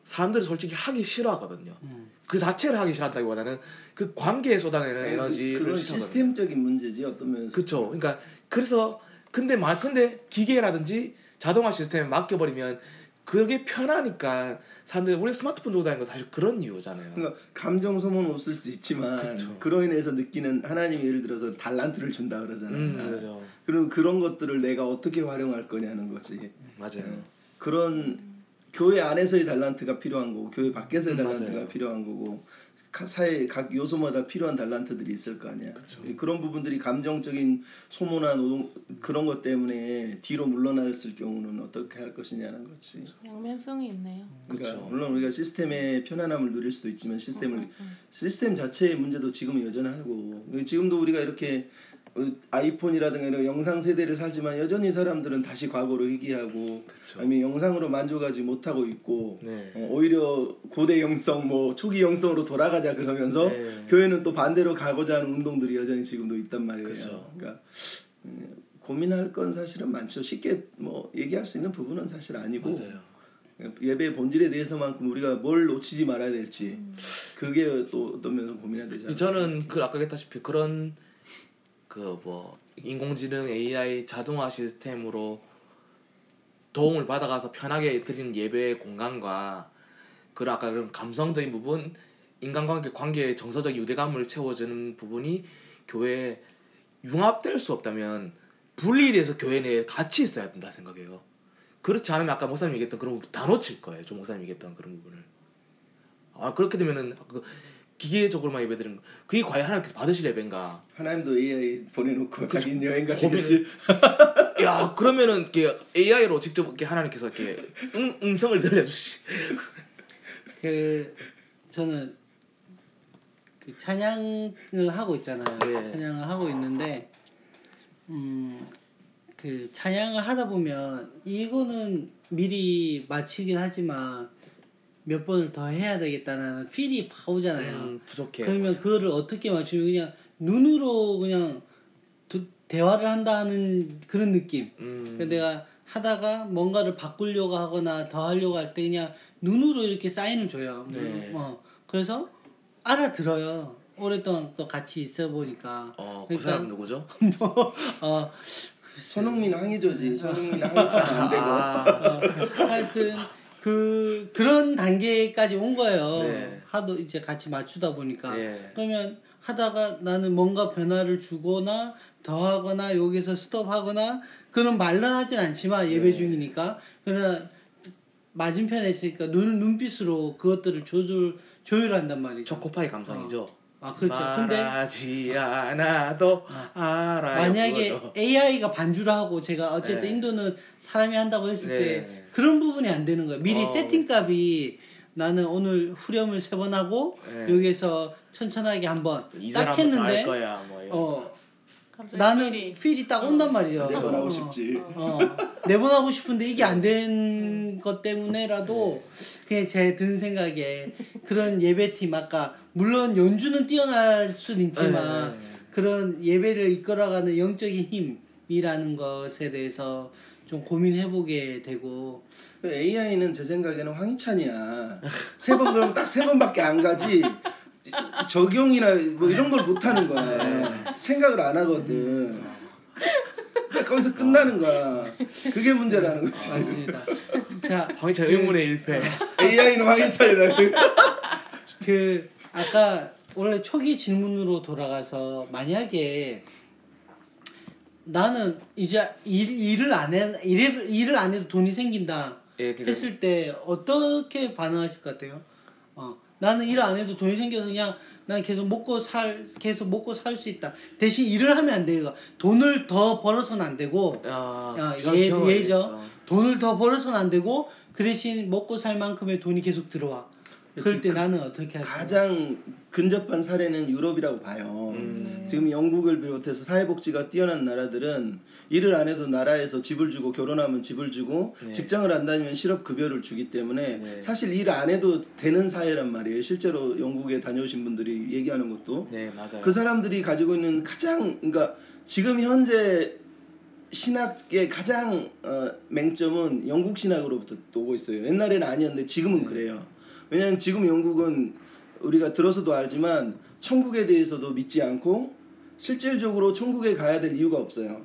사람들이 솔직히 하기 싫어하거든요. 음. 그 자체를 하기 싫어한다기보다는 그 관계에 쏟아내는 에너지를 그건 싫어하거든요. 시스템적인 문제지 어떤 면에서. 그렇죠. 그러니까 그래서 근데 말 근데 기계라든지 자동화 시스템에 맡겨버리면 그게 편하니까 사람들이 우리 스마트폰 들고 다니는 거 사실 그런 이유잖아요. 그러니까 감정 소모는 없을 수 있지만 그쵸. 그로 인해서 느끼는 하나님이 예를 들어서 달란트를 준다 그러잖아. 음, 그죠. 그럼 그런 것들을 내가 어떻게 활용할 거냐는 거지. 맞아요. 그런 교회 안에서의 달란트가 필요한 거고 교회 밖에서의 음, 달란트가 맞아요. 필요한 거고 가- 사회 각 요소마다 필요한 달란트들이 있을 거 아니야. 그런 부분들이 감정적인 소모나 노동 그런 것 때문에 뒤로 물러났을 경우는 어떻게 할 것이냐는 거지. 양면성이 있네요. 그러니까 그쵸. 물론 우리가 시스템의 편안함을 누릴 수도 있지만 시스템을 음, 음. 시스템 자체의 문제도 지금은 여전하고 지금도 우리가 이렇게 어, 아이폰이라든가 이런 영상 세대를 살지만 여전히 사람들은 다시 과거로 회귀하고 그쵸. 아니면 영상으로 만족하지 못하고 있고 네. 어, 오히려 고대 영성 뭐 초기 영성으로 돌아가자 그러면서 네. 교회는 또 반대로 가고자 하는 운동들이 여전히 지금도 있단 말이에요. 그쵸. 그러니까 음, 고민할 건 사실은 많죠. 쉽게 뭐 얘기할 수 있는 부분은 사실 아니고 맞아요. 예배 본질에 대해서만큼 우리가 뭘 놓치지 말아야 될지 음. 그게 또 어떤 면에서 고민해야 않을까. 저는 그 아까 했다시피 그런 그 뭐 인공지능 AI 자동화 시스템으로 도움을 받아가서 편하게 드리는 예배 공간과 그런 아까 그런 감성적인 부분 인간관계 관계의 정서적 유대감을 채워주는 부분이 교회에 융합될 수 없다면 분리돼서 교회 내에 같이 있어야 된다 생각해요. 그렇지 않으면 아까 목사님 얘기했던 그런 다 놓칠 거예요. 조 목사님 얘기했던 그런 부분을. 아 그렇게 되면은 그 기계적으로만 예배드리는 거 그게 과연 하나님께서 받으실 예배인가? 하나님도 AI 보내놓고 자기 여행 가시겠지. 야 그러면은 이렇게 AI로 직접 이렇게 하나님께서 이렇게 음, 음성을 들려주시. 그 저는 그 찬양을 하고 있잖아요. 네. 찬양을 하고 있는데 음, 그 찬양을 하다 보면 이거는 미리 마치긴 하지만 몇 번을 더 해야 되겠다는 필이 팍 오잖아요. 음, 부족해. 그러면 그거를 어떻게 맞추면 그냥 눈으로 그냥 도- 대화를 한다는 그런 느낌. 음, 그러니까 내가 하다가 뭔가를 바꾸려고 하거나 더 하려고 할 때 그냥 눈으로 이렇게 사인을 줘요. 네. 어, 그래서 알아들어요. 오랫동안 또 같이 있어 보니까. 어, 그 그러니까 사람 누구죠? 뭐, 어, 손흥민 황의조지. 손흥민 황의찬 안 되고. 아, 어, 하여튼 그 그런 단계까지 온 거예요. 네. 하도 이제 같이 맞추다 보니까. 예. 그러면 하다가 나는 뭔가 변화를 주거나 더하거나 여기서 스톱하거나 그런 말로 하진 않지만 예배 네. 중이니까 그러나 맞은편에 있으니까 눈 눈빛으로 그것들을 조절 조율한단 말이죠. 초코파이 감성이죠. 아 그렇죠. 근데 않아도 알아요. 만약에 그거죠. AI가 반주를 하고 제가 어쨌든 네. 인도는 사람이 한다고 했을 네. 때 그런 부분이 안 되는 거예요. 미리 어. 세팅값이 나는 오늘 후렴을 세 번 하고 네. 여기에서 천천하게 한번 이딱 했는데 거야. 뭐. 어 나는 필이. 필이 딱 온단 말이죠. 네번 하고 어. 싶지. 어, 내보내고 싶은데 이게 안 된 것 때문에라도 그냥 제 든 생각에 그런 예배팀 아까 물론 연주는 뛰어날 수는 있지만 네, 네, 네. 그런 예배를 이끌어가는 영적인 힘이라는 것에 대해서 좀 고민해보게 되고 AI는 제 생각에는 황희찬이야. 세 번 그러면 딱세 번밖에 안 가지. 적용이나 뭐 이런 걸 못 하는 거야. 생각을 안 하거든. 그러니까 거기서 끝나는 거야. 그게 문제라는 거지. 맞습니다. 자, 황희찬 의문의 1패. AI는 황희찬이라는. 그 아까 원래 초기 질문으로 돌아가서 만약에 나는 이제 일, 일을 안 해, 일을, 일을 안 해도 돈이 생긴다 예, 했을 때 어떻게 반응하실 것 같아요? 어, 나는 일 안 해도 돈이 생겨서 그냥 난 계속 먹고 살 계속 먹고 살 수 있다. 대신 일을 하면 안 돼요. 돈을 더 벌어서는 안 되고 아, 아, 그런 예, 예죠. 돈을 더 벌어서는 안 되고 그 대신 먹고 살 만큼의 돈이 계속 들어와. 그럴 때 나는 어떻게 할까? 가장 근접한 사례는 유럽이라고 봐요. 음. 지금 영국을 비롯해서 사회복지가 뛰어난 나라들은 일을 안 해도 나라에서 집을 주고 결혼하면 집을 주고 네. 직장을 안 다니면 실업 급여를 주기 때문에 네. 사실 일 안 해도 되는 사회란 말이에요. 실제로 영국에 다녀오신 분들이 얘기하는 것도 네, 맞아요. 그 사람들이 가지고 있는 가장 그러니까 지금 현재 신학의 가장 어, 맹점은 영국 신학으로부터 오고 있어요. 옛날에는 아니었는데 지금은 그래요. 왜냐하면 지금 영국은 우리가 들어서도 알지만 천국에 대해서도 믿지 않고 실질적으로 천국에 가야 될 이유가 없어요.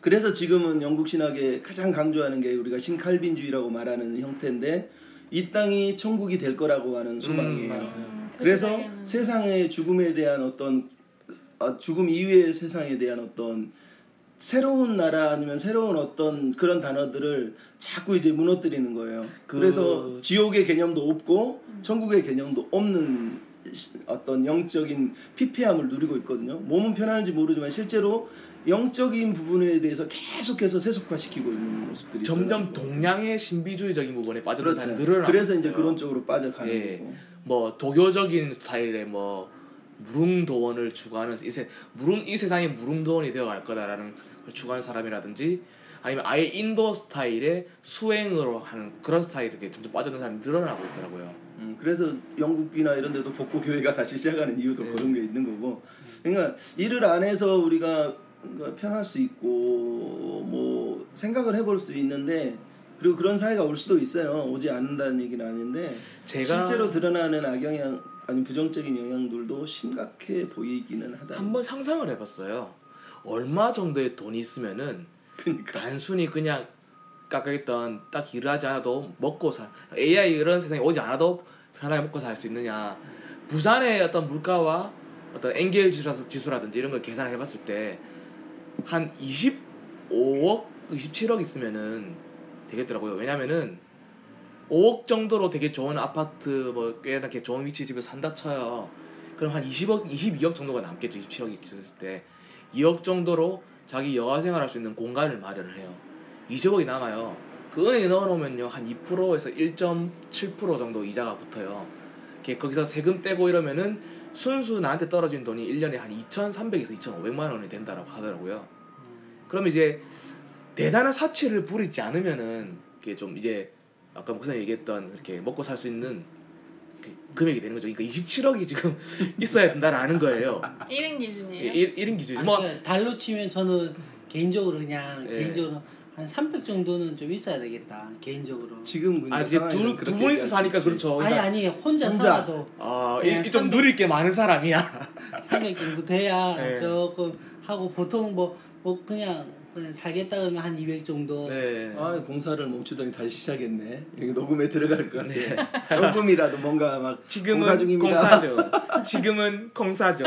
그래서 지금은 영국 신학에 가장 강조하는 게 우리가 신칼빈주의라고 말하는 형태인데 이 땅이 천국이 될 거라고 하는 소망이에요. 맞아요. 음, 그 그래서 세상의 죽음에 대한 어떤 아, 죽음 이외의 세상에 대한 어떤 새로운 나라 아니면 새로운 어떤 그런 단어들을 자꾸 이제 무너뜨리는 거예요. 그- 그... 래서 지옥의 개념도 없고 천국의 개념도 없는 시- 어떤 영적인 피폐함을 누리고 있거든요. 몸은 편안한지 모르지만 실제로 영적인 부분에 대해서 계속해서 세속화시키고 있는 모습들이 점점. 동양의 신비주의적인 부분에 빠져든 그렇죠. 늘어나고 그래서 이제 있어요. 그런 쪽으로 빠져가는 예. 거고. 뭐 도교적인 스타일의 뭐 무릉도원을 추구하는 이세 무릉 이 세상이 무릉도원이 되어갈 거다라는 걸 추구하는 사람이라든지 아니면 아예 인도 스타일의 수행으로 하는 그런 스타일에 이렇게 점점 빠져든 사람이 늘어나고 있더라고요. 음, 그래서 영국이나 이런 데도 복고 교회가 다시 시작하는 이유도 네. 그런 게 있는 거고. 그러니까 일을 안 해서 우리가 편할 수 있고 뭐 생각을 해볼 수 있는데 그리고 그런 사회가 올 수도 있어요. 오지 않는다는 얘기는 아닌데 제가 실제로 드러나는 악영향 아니 부정적인 영향들도 심각해 보이기는 하다. 한번 상상을 해봤어요. 얼마 정도의 돈이 있으면은 그러니까. 단순히 그냥 깎아있던 딱 일을 하지 않아도 먹고 살 AI 이런 세상에 오지 않아도 편하게 먹고 살 수 있느냐. 부산의 어떤 물가와 어떤 엔겔 지수- 지수라든지 이런 걸 계산을 해봤을 때 한 25억 27억 있으면은 되겠더라고요. 왜냐면은 5억 정도로 되게 좋은 아파트 뭐 꽤나 좋은 위치 집에 산다 쳐요. 그럼 한 20억 22억 정도가 남겠죠. 27억이 있을 때. 2억 정도로 자기 여가 생활할 수 있는 공간을 마련을 해요. 20억이 남아요. 그 은행에 넣어놓으면요 한 2%에서 1.7% 정도 이자가 붙어요. 거기서 세금 떼고 이러면은 순수 나한테 떨어진 돈이 1년에 한 2,300에서 2,500만 원이 된다라고 하더라고요. 그러면 이제 대단한 사치를 부리지 않으면은 그게 좀 이제 아까 목사님 얘기했던 이렇게 먹고 살 수 있는 그 금액이 되는 거죠. 그러니까 27억이 지금 있어야 된다라는 거예요. 1인 기준이에요. 1, 1인 기준. 아니, 뭐 그러니까 달로 치면 저는 개인적으로 그냥 예. 개인적으로 한 300 정도는 좀 있어야 되겠다 개인적으로. 지금 근데 아 이제 상황에서는 두, 두 그렇게 분이서 얘기할 수 사니까. 그렇죠. 아니 그러니까 아니 혼자, 혼자. 살아도 아, 이- 좀300 누릴 게 많은 사람이야. 300 정도 돼야 네. 조금 하고 보통 뭐, 뭐 그냥 살겠다 그러면 한 200 정도. 네. 아 공사를 멈추더니 다시 시작했네. 여기 녹음에 들어갈 것 같아. 조금이라도 뭔가 막 지금은 공사 중입니다. 공사죠. 지금은 공사죠.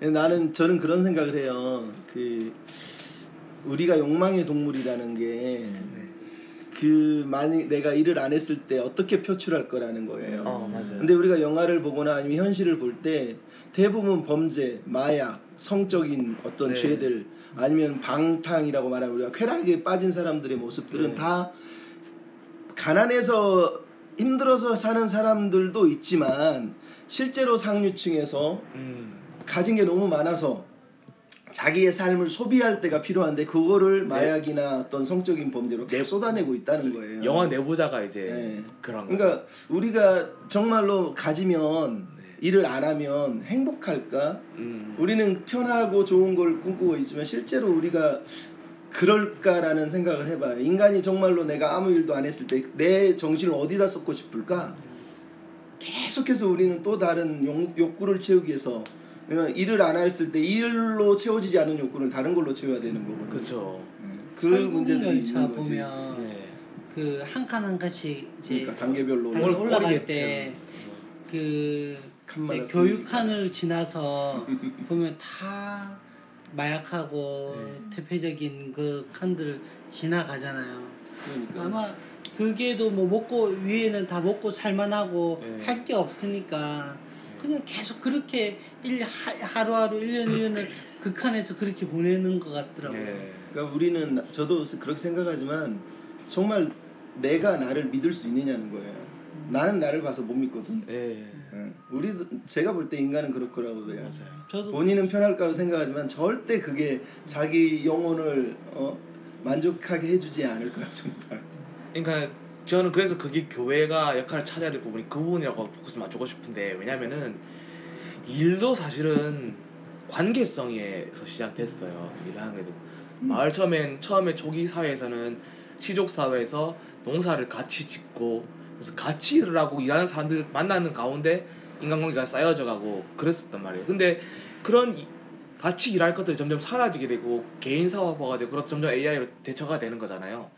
나는 저는 그런 생각을 해요. 그 우리가 욕망의 동물이라는 게 그 많이 내가 일을 안 했을 때 어떻게 표출할 거라는 거예요. 어 맞아요. 근데 우리가 영화를 보거나 아니면 현실을 볼 때 대부분 범죄, 마약, 성적인 어떤 네. 죄들 아니면 방탕이라고 말하는 우리가 쾌락에 빠진 사람들의 모습들은 네. 다 가난해서 힘들어서 사는 사람들도 있지만 실제로 상류층에서 음. 가진 게 너무 많아서 자기의 삶을 소비할 때가 필요한데 그거를 마약이나 어떤 성적인 범죄로 다 네. 쏟아내고 있다는 거예요. 영화 내부자가 이제 네. 그런 거. 그러니까 우리가 정말로 가지면 네. 일을 안 하면 행복할까? 음. 우리는 편하고 좋은 걸 꿈꾸고 있지만 실제로 우리가 그럴까라는 생각을 해봐요. 인간이 정말로 내가 아무 일도 안 했을 때 내 정신을 어디다 쏟고 싶을까? 계속해서 우리는 또 다른 욕, 욕구를 채우기 위해서 일을 안 했을 때 일로 채워지지 않은 욕구를 다른 걸로 채워야 되는 거거든요. 그렇죠. 그 문제들이 있는 거지. 보면 네. 그한 칸 한 칸씩 이제 그러니까 단계별로 단계 올- 올라갈. 때 그 칸마다 교육칸을 지나서 보면 다 마약하고 네. 대표적인 그 칸들 지나가잖아요. 그러니까. 아마 그게도 뭐 먹고 위에는 다 먹고 살만하고 네. 할게 없으니까 그냥 계속 그렇게 일 하- 하루하루 1년 1년을 그 칸에서 그렇게 보내는 것 같더라고요. 네. 그러니까 우리는 나- 저도 그렇게 생각하지만 정말 내가 나를 믿을 수 있느냐는 거예요. 나는 나를 봐서 못 믿거든. 네. 예. 우리도 제가 볼 때 인간은 그렇더라고요. 맞아요. 저도 본인은 편할까로 생각하지만 절대 그게 자기 영혼을 어? 만족하게 해주지 않을 거라 정말. 그러니까 저는 그래서 그게 교회가 역할을 찾아야 될 부분이 그 부분이라고 포커스 맞추고 싶은데 왜냐면은 일도 사실은 관계성에서 시작됐어요. 일을 하는 게 마을 처음엔 처음에 초기 사회에서는 시족 사회에서 농사를 같이 짓고 그래서 같이 일을 하고 일하는 사람들 만나는 가운데 인간관계가 쌓여져 가고 그랬었단 말이에요. 근데 그런 이- 같이 일할 것들이 점점 사라지게 되고 개인 사업화가 되고 그렇다 점점 AI로 대처가 되는 거잖아요.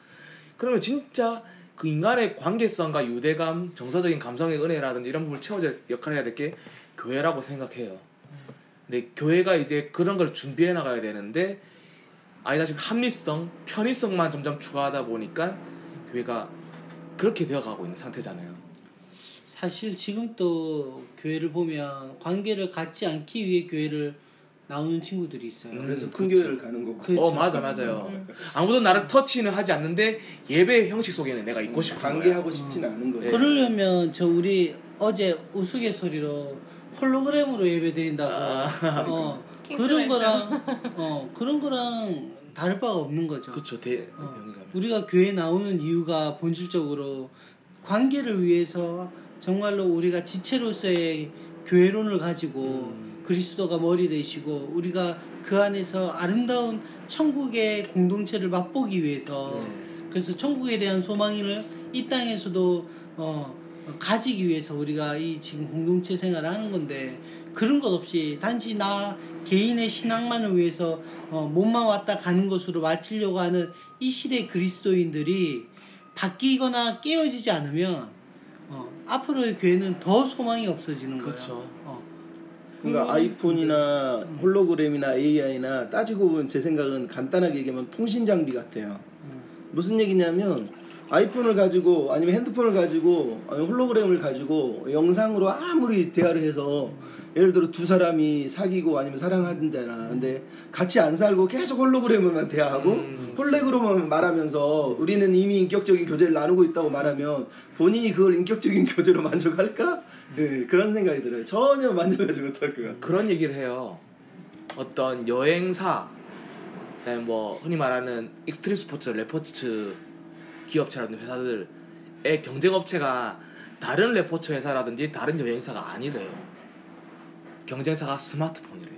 그러면 진짜 그 인간의 관계성과 유대감, 정서적인 감성의 은혜라든지 이런 부분을 채워줄 역할을 해야 될 게 교회라고 생각해요. 근데 교회가 이제 그런 걸 준비해 나가야 되는데 아니다시피 합리성, 편의성만 점점 추가하다 보니까 교회가 그렇게 되어가고 있는 상태잖아요. 사실 지금 또 교회를 보면 관계를 갖지 않기 위해 교회를 나오는 친구들이 있어요. 음, 그래서 그렇죠. 큰 교회를 가는 거고. 그- 어 그렇죠. 맞아 맞아요. 음. 아무도 나를 터치는 하지 않는데 예배 형식 속에는 내가 있고 싶은 거야. 관계하고 싶지는 않은 거예요. 네. 그러려면 저 우리 어제 우스갯소리로 홀로그램으로 예배 드린다고 아. 어. 그런 거랑 어 그런 거랑 다를 바가 없는 거죠. 그렇죠. 대 어. 우리가 교회 나오는 이유가 본질적으로 관계를 위해서 정말로 우리가 지체로서의 교회론을 가지고 음. 그리스도가 머리 되시고 우리가 그 안에서 아름다운 천국의 공동체를 맛보기 위해서 네. 그래서 천국에 대한 소망을 이 땅에서도 어, 가지기 위해서 우리가 이 지금 공동체 생활을 하는 건데 그런 것 없이 단지 나 개인의 신앙만을 위해서 어, 몸만 왔다 가는 것으로 마치려고 하는 이 시대 그리스도인들이 바뀌거나 깨어지지 않으면 어, 앞으로의 교회는 더 소망이 없어지는 거예요. 그렇죠. 어. 그러니까 그- 아이폰이나 음. 홀로그램이나 AI나 따지고 보면 제 생각은 간단하게 얘기하면 통신 장비 같아요. 음. 무슨 얘기냐면 아이폰을 가지고 아니면 핸드폰을 가지고 아니 홀로그램을 가지고 영상으로 아무리 대화를 해서 예를 들어 두 사람이 사귀고 아니면 사랑하는데나 근데 같이 안 살고 계속 홀로그램으로만 대화하고 음. 홀로그램으로만 말하면서 우리는 이미 인격적인 교제를 나누고 있다고 말하면 본인이 그걸 인격적인 교제로 만족할까? 네, 그런 생각이 들어요. 전혀 만족하지 못할 것 같아요. 그런 얘기를 해요. 어떤 여행사, 그다음에 뭐 흔히 말하는 익스트림 스포츠, 레포츠 기업체라든지 회사들의 경쟁 업체가 다른 레포츠 회사라든지 다른 여행사가 아니래요. 경쟁사가 스마트폰이래요.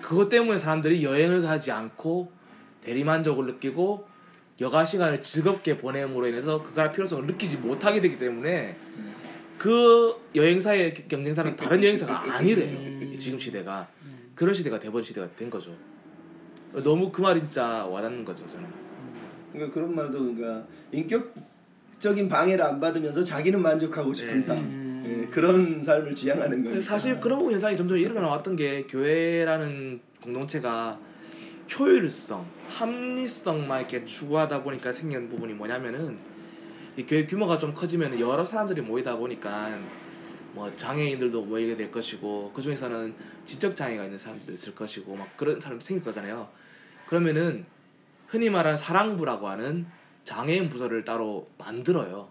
그것 때문에 사람들이 여행을 가지 않고 대리만족을 느끼고 여가 시간을 즐겁게 보냄으로 인해서 그갈 필요성을 느끼지 못하게 되기 때문에 그 여행사의 경쟁사는 다른 여행사가 아니래요. 음. 지금 시대가 그런 시대가 돼버린 시대가 된 거죠. 너무 그 말이 진짜 와닿는 거죠 저는. 그러니까 그런 말도 그러니까 인격적인 방해를 안 받으면서 자기는 만족하고 싶은 네. 삶. 음. 예, 그런 삶을 지향하는 거예요. 사실 그런 현상이 점점 일어나 왔던 게 교회라는 공동체가 효율성, 합리성만 이렇게 추구하다 보니까 생긴 부분이 뭐냐면은 이 교회 규모가 좀 커지면 여러 사람들이 모이다 보니까 뭐 장애인들도 모이게 될 것이고 그 중에서는 지적 장애가 있는 사람들도 있을 것이고 막 그런 사람도 생길 거잖아요. 그러면은 흔히 말하는 사랑부라고 하는 장애인 부서를 따로 만들어요.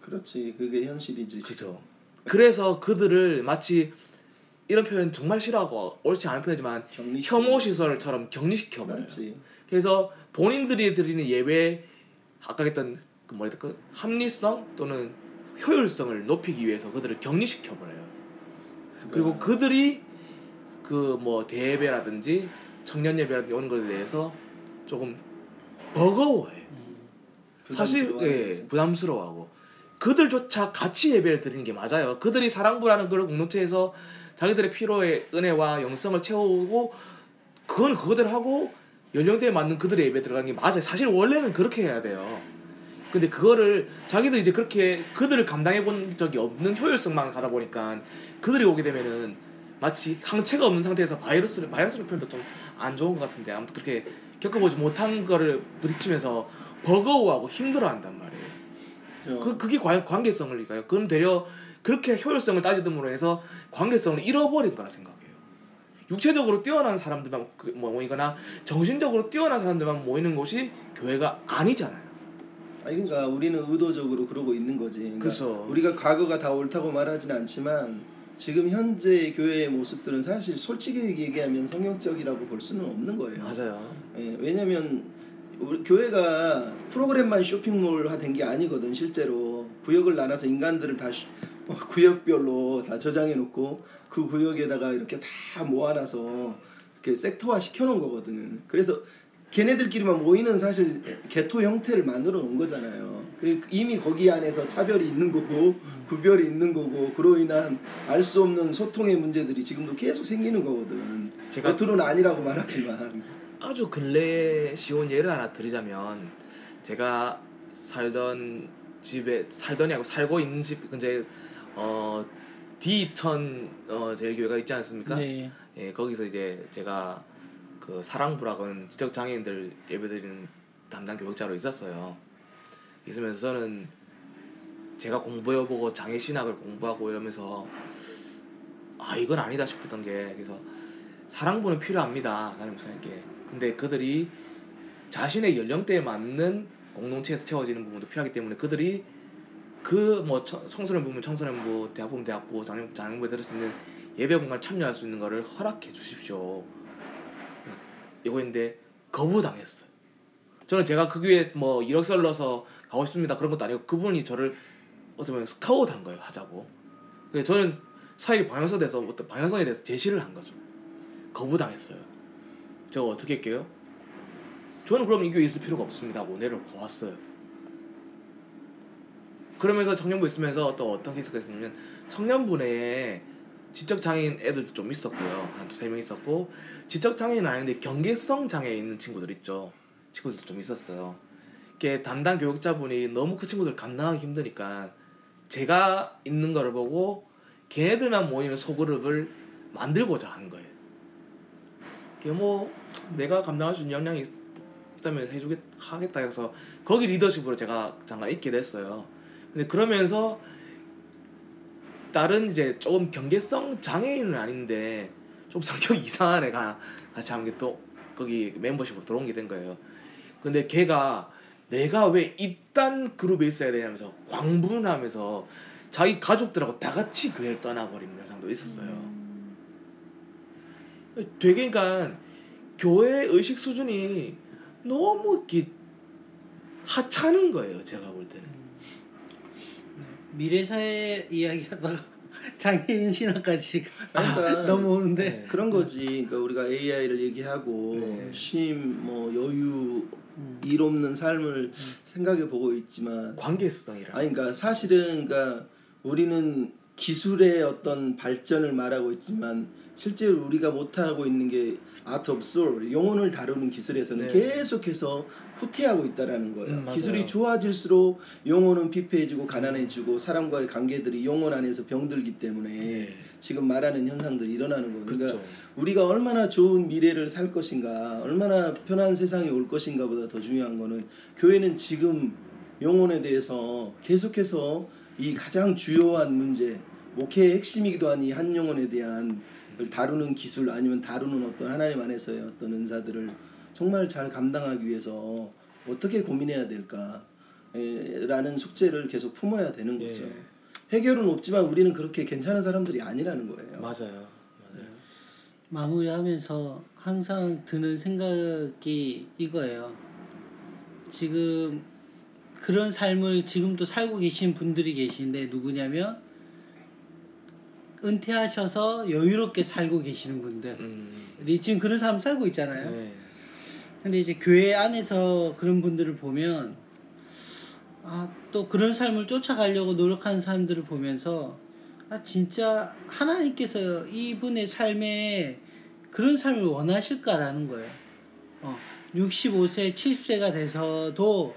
그렇지. 그게 현실이지. 그죠. 그래서 그들을 마치 이런 표현 정말 싫어하고 옳지 않은 표현이지만 격리 혐오 시설처럼 격리시켜 버려요. 그래서 본인들이 드리는 예배 아까 했던 그 뭐라 될까 합리성 또는 효율성을 높이기 위해서 그들을 격리시켜 버려요. 그리고 네. 그들이 그 뭐 대예배라든지 청년 예배라든지 이런 것에 대해서 조금 버거워해. 사실 부담스러워하는 예. 부담스러워하고 그들조차 같이 예배를 드리는 게 맞아요. 그들이 사랑부라는 그런 공동체에서 자기들의 필요의 은혜와 영성을 채우고 그건 그거대로 하고 연령대에 맞는 그들의 예배 들어가는 게 맞아요. 사실 원래는 그렇게 해야 돼요. 근데 그거를 자기도 이제 그렇게 그들을 감당해 본 적이 없는 효율성만 가다 보니까 그들이 오게 되면은 마치 항체가 없는 상태에서 바이러스를 바이러스를 표현도 좀 안 좋은 것 같은데 아무튼 그렇게 겪어보지 못한 거를 부딪히면서 버거워하고 힘들어한단 말이에요. 그렇죠. 그 그게 관, 관계성을 가요. 그럼 되려 그렇게 효율성을 따지듬으로 해서 관계성을 잃어버린 거라 생각해요. 육체적으로 뛰어난 사람들만 그- 뭐 모이거나 정신적으로 뛰어난 사람들만 모이는 곳이 교회가 아니잖아요. 아니 그러니까 우리는 의도적으로 그러고 있는 거지. 그러니까 그쵸. 우리가 과거가 다 옳다고 말하지는 않지만 지금 현재 교회의 모습들은 사실 솔직히 얘기하면 성경적이라고 볼 수는 없는 거예요. 맞아요. 예, 왜냐면 우리 교회가 프로그램만 쇼핑몰화 된 게 아니거든 실제로 구역을 나눠서 인간들을 다 시- 어, 구역별로 다 저장해 놓고 그 구역에다가 이렇게 다 모아놔서 이렇게 섹터화 시켜 놓은 거거든. 그래서 걔네들끼리만 모이는 사실 개토 형태를 만들어 놓은 거잖아요. 그 이미 거기 안에서 차별이 있는 거고 구별이 있는 거고 그로 인한 알 수 없는 소통의 문제들이 지금도 계속 생기는 거거든. 제가- 겉으로는 아니라고 말하지만 아주 근래에 쉬운 예를 하나 드리자면 제가 살던 집에 살던이 아니고 살고 있는 집 근처에 어 D2000 어 제일교회가 있지 않습니까? 네. 예, 거기서 이제 제가 그 사랑부라고 하는 지적 장애인들 예배드리는 담당 교육자로 있었어요. 있으면서 저는 제가 공부해보고 장애 신학을 공부하고 이러면서 아 이건 아니다 싶었던 게 그래서 사랑부는 필요합니다. 나는 목사님께. 근데 그들이 자신의 연령대에 맞는 공동체에서 채워지는 부분도 필요하기 때문에 그들이 그 뭐 청소년부면 청소년 부, 대학부면 대학부, 장년 장년부에 들을 수 있는 예배 공간 참여할 수 있는 거를 허락해 주십시오. 이거인데 거부당했어요. 저는 제가 그 교회 뭐 넣어서 가고 싶습니다 그런 것도 아니고 그분이 저를 어떻게 보면 스카우트한 거예요 하자고. 그래서 저는 사회 방향성에 대해서 어떤 방향성에 대해서 제시를 한 거죠. 거부당했어요. 제가 어떻게 할게요? 저는 그럼 이 교회에 있을 필요가 없습니다 하고 내려놓고 왔어요. 그러면서 청년부 있으면서 또 어떤 케이스가 있었냐면 청년부 내에 지적 장애인 애들도 좀 있었고요. 한 두세 명 있었고 지적 장애인은 아닌데 경계성 장애 있는 친구들 있죠. 친구들도 좀 있었어요. 이게 담당 교육자분이 너무 그 친구들 감당하기 힘드니까 제가 있는 거를 보고 걔네들만 모이는 소그룹을 만들고자 한 거예요. 뭐 내가 감당할 수 있는 역량이 있다면 해주겠 하겠다 해서 거기 리더십으로 제가 잠깐 있게 됐어요. 근데 그러면서 다른 이제 조금 경계성 장애인은 아닌데 좀 성격 이상한 애가 같이 게또 거기 멤버십으로 들어온 게 된 거예요. 근데 걔가 내가 왜 이딴 그룹에 있어야 되냐면서 광분하면서 자기 가족들하고 다 같이 교회를 떠나버린 현상도 있었어요. 되게 그러니까 교회 의식 수준이 너무 이렇게 하찮은 거예요. 제가 볼 때는. 미래 사회 이야기하다가 장애인 신학까지 그러니까 넘어오는데 네. 그런 거지. 그러니까 우리가 AI를 얘기하고 네. 쉼, 뭐 여유, 음. 일 없는 삶을 생각해 보고 있지만 관계성이라. 아니 그러니까 사실은 그러니까 우리는 기술의 어떤 발전을 말하고 있지만 실제로 우리가 못하고 있는 게 art of soul 영혼을 다루는 기술에서는 네. 계속해서 후퇴하고 있다라는 거예요. 음. 기술이 좋아질수록 영혼은 피폐해지고 가난해지고 사람과의 관계들이 영혼 안에서 병들기 때문에 네. 지금 말하는 현상들이 일어나는 거예요. 그러니까 그렇죠. 우리가 얼마나 좋은 미래를 살 것인가, 얼마나 편한 세상이 올 것인가보다 더 중요한 거는 교회는 지금 영혼에 대해서 계속해서 이 가장 주요한 문제, 목회의 핵심이기도 한 이 한 영혼에 대한 걸 다루는 기술 아니면 다루는 어떤 하나님 안에서의 어떤 은사들을 정말 잘 감당하기 위해서 어떻게 고민해야 될까? 에, 라는 숙제를 계속 품어야 되는 거죠. 예. 해결은 없지만 우리는 그렇게 괜찮은 사람들이 아니라는 거예요. 맞아요. 맞아요. 마무리하면서 항상 드는 생각이 이거예요. 지금 그런 삶을 지금도 살고 계신 분들이 계신데 누구냐면 은퇴하셔서 여유롭게 살고 계시는 분들이 음. 지금 그런 사람 살고 있잖아요. 네. 근데 이제 교회 안에서 그런 분들을 보면 아, 또 그런 삶을 쫓아가려고 노력하는 사람들을 보면서 아, 진짜 하나님께서 이분의 삶에 그런 삶을 원하실까라는 거예요. 어, 65세, 70세가 돼서도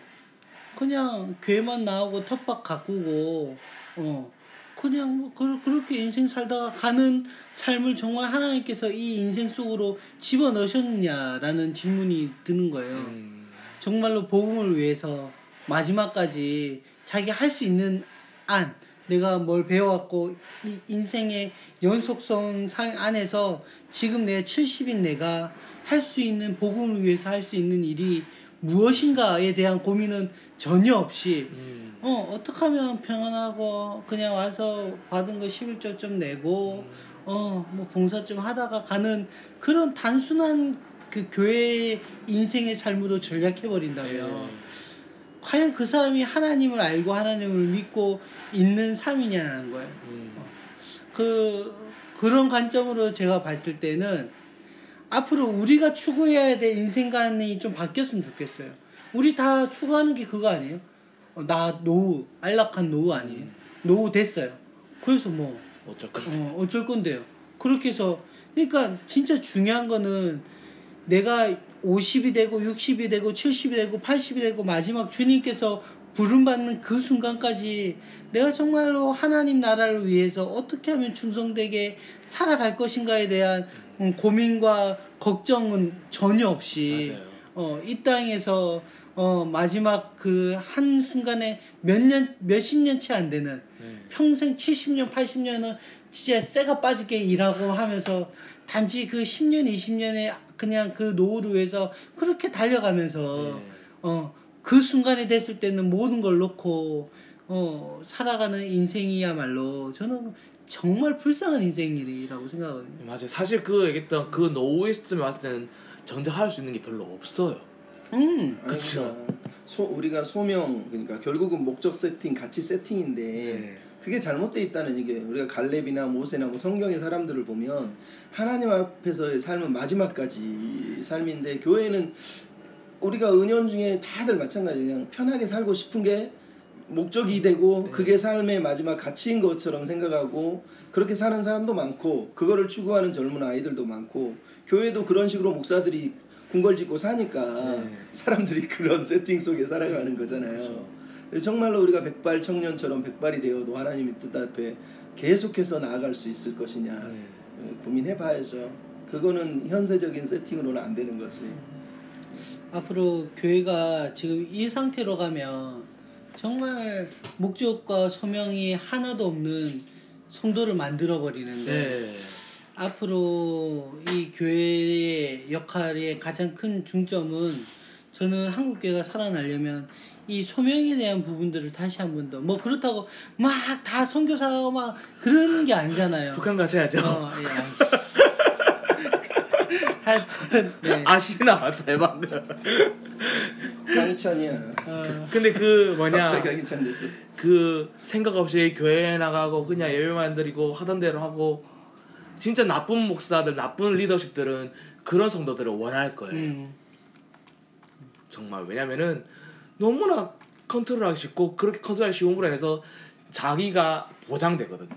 그냥 교회만 나오고 텃밭 가꾸고 어, 그냥 뭐 그, 그렇게 인생 살다가 가는 삶을 정말 하나님께서 이 인생 속으로 집어 넣으셨느냐라는 질문이 드는 거예요. 음. 정말로 복음을 위해서 마지막까지 자기 할 수 있는 안 내가 뭘 배워왔고 이 인생의 연속성 상 안에서 지금 내 70인 내가 할 수 있는 복음을 위해서 할 수 있는 일이 무엇인가에 대한 고민은 전혀 없이 음. 어 어떻게 하면 평안하고 그냥 와서 받은 거 11조 좀 내고 어뭐 봉사 좀 하다가 가는 그런 단순한 그 교회 인생의 삶으로 전략해 버린다면 예. 과연 그 사람이 하나님을 알고 하나님을 믿고 있는 삶이냐는 거예요. 음. 그 그런 관점으로 제가 봤을 때는 앞으로 우리가 추구해야 될 인생관이 좀 바뀌었으면 좋겠어요. 우리 다 추구하는 게 그거 아니에요? 어, 나 노후 안락한 노후 아니에요? 노후 됐어요. 그래서 뭐 어쩔 것 어, 어쩔 건데요. 그렇게 해서 그러니까 진짜 중요한 거는 내가 50이 되고 60이 되고 70이 되고 80이 되고 마지막 주님께서 부름 받는 그 순간까지 내가 정말로 하나님 나라를 위해서 어떻게 하면 충성되게 살아갈 것인가에 대한 음, 고민과 걱정은 전혀 없이. 어, 이 땅에서 어, 마지막 그 한 순간에 몇 년, 몇십 년치 안 되는 네. 평생 70년, 80년은 진짜 쇠가 빠지게 일하고 하면서 단지 그 10년, 20년에 그냥 그 노후를 위해서 그렇게 달려가면서 네. 어, 그 순간이 됐을 때는 모든 걸 놓고 어, 살아가는 인생이야말로 저는 정말 불쌍한 인생이라고 생각하거든요. 맞아요. 사실 그 얘기했던 그 노후의 시점에 왔을 때는 정작 수 있는 게 별로 없어요. 음. 그러니까 소, 우리가 소명 그러니까 결국은 목적 세팅 가치 세팅인데 네. 그게 잘못돼 있다는 얘기 우리가 갈렙이나 모세나 뭐 성경의 사람들을 보면 하나님 앞에서의 삶은 마지막까지 삶인데 교회는 우리가 은연 중에 다들 마찬가지 그냥 편하게 살고 싶은 게 목적이 되고 네. 그게 삶의 마지막 가치인 것처럼 생각하고 그렇게 사는 사람도 많고 그거를 추구하는 젊은 아이들도 많고 교회도 그런 식으로 목사들이 궁궐짓고 사니까 네. 사람들이 그런 세팅 속에 살아가는 거잖아요. 그렇죠. 정말로 우리가 백발 청년처럼 백발이 되어도 하나님의 뜻 앞에 계속해서 나아갈 수 있을 것이냐 네. 고민해 봐야죠. 그거는 현세적인 세팅으로는 안 되는 거지. 앞으로 교회가 지금 이 상태로 가면 정말 목적과 소명이 하나도 없는 성도를 만들어 버리는데 네. 앞으로 이 교회의 역할의 가장 큰 중점은 저는 한국 교회가 살아나려면 이 소명에 대한 부분들을 다시 한 번 더 뭐 그렇다고 막 다 선교사하고 막 그러는 게 아니잖아요. 북한 가셔야죠. 어, 예, 아이씨. 하여튼 네. 아시 나왔어요 방금. 강희찬이야. 어, 근데 그 뭐냐 됐어. 그 생각 없이 교회 나가고 그냥 예배만 드리고 하던 대로 하고 진짜 나쁜 목사들 나쁜 리더십들은 그런 성도들을 원할 거예요. 음, 정말 왜냐면은 너무나 컨트롤하기 쉽고 그렇게 컨트롤하기 쉬운 거로 인해서 자기가 보장되거든.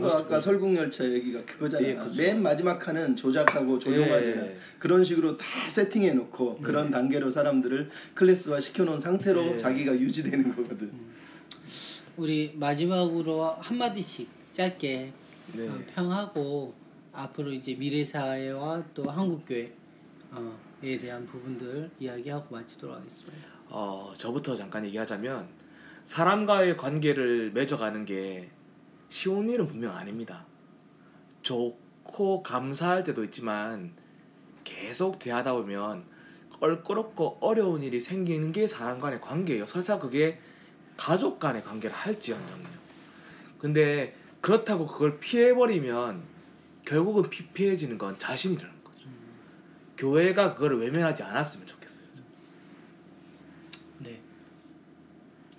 그러니까 아까 설국열차 얘기가 그거잖아. 예, 그죠. 맨 마지막 칸은 조작하고 조종하잖아. 예. 그런 식으로 다 세팅해 놓고 그런 단계로 사람들을 클래스화 시켜 놓은 상태로 예. 자기가 유지되는 거거든. 우리 마지막으로 한 마디씩 짧게 네. 어, 평하고 앞으로 이제 미래 사회와 또 한국 교회에 대한 부분들 이야기하고 마치도록 하겠습니다. 어 저부터 잠깐 얘기하자면 사람과의 관계를 맺어가는 게 쉬운 일은 분명 아닙니다. 좋고 감사할 때도 있지만 계속 대하다 보면 껄끄럽고 어려운 일이 생기는 게 사람 간의 관계예요. 설사 그게 가족 간의 관계를 할지언정요. 근데 그렇다고 그걸 피해버리면 결국은 피폐해지는 건 자신이라는 거죠. 교회가 그걸 외면하지 않았으면 좋겠어요. 네.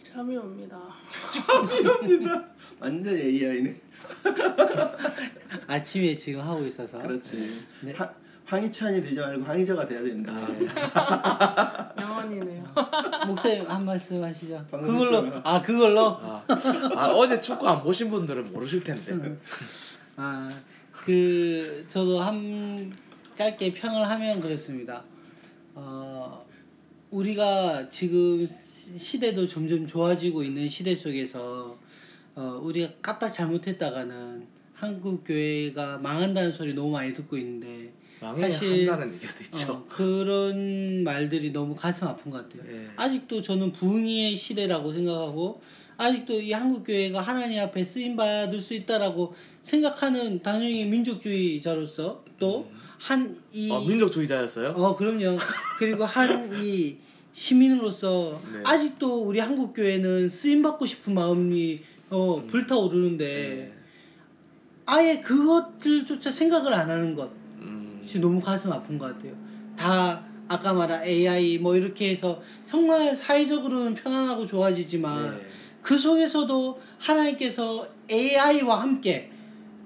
잠이 옵니다. 완전 AI네. 아침에 지금 하고 있어서 그렇지. 네. 하, 황희찬이 되지 말고 황희저가 돼야 된다. 영원이네요. 목사님 한 말씀 하시죠. 그걸로 했잖아. 아 그걸로 아, 아, 어제 축구 안 보신 분들은 모르실 텐데. 아그 저도 한 짧게 평을 하면 그렇습니다. 어 우리가 지금 시- 시대도 점점 좋아지고 있는 시대 속에서 어 우리가 까딱 잘못했다가는 한국 교회가 망한다는 소리 너무 많이 듣고 있는데 사실- 한다는 얘기도 있죠. 어, 그런 말들이 너무 가슴 아픈 것 같아요. 예. 아직도 저는 부흥의 시대라고 생각하고 아직도 이 한국 교회가 하나님 앞에 쓰임 받을 수 있다라고 생각하는 당연히 민족주의자로서 또 한이 어, 민족주의자였어요? 어 그럼요. 그리고 한 이 시민으로서 네. 아직도 우리 한국 교회는 쓰임 받고 싶은 마음이 어 불타오르는데 네. 아예 그것들조차 생각을 안 하는 것. 음, 지금 너무 가슴 아픈 것 같아요. 다 아까 말한 AI 뭐 이렇게 해서 정말 사회적으로는 편안하고 좋아지지만 네. 그 속에서도 하나님께서 AI와 함께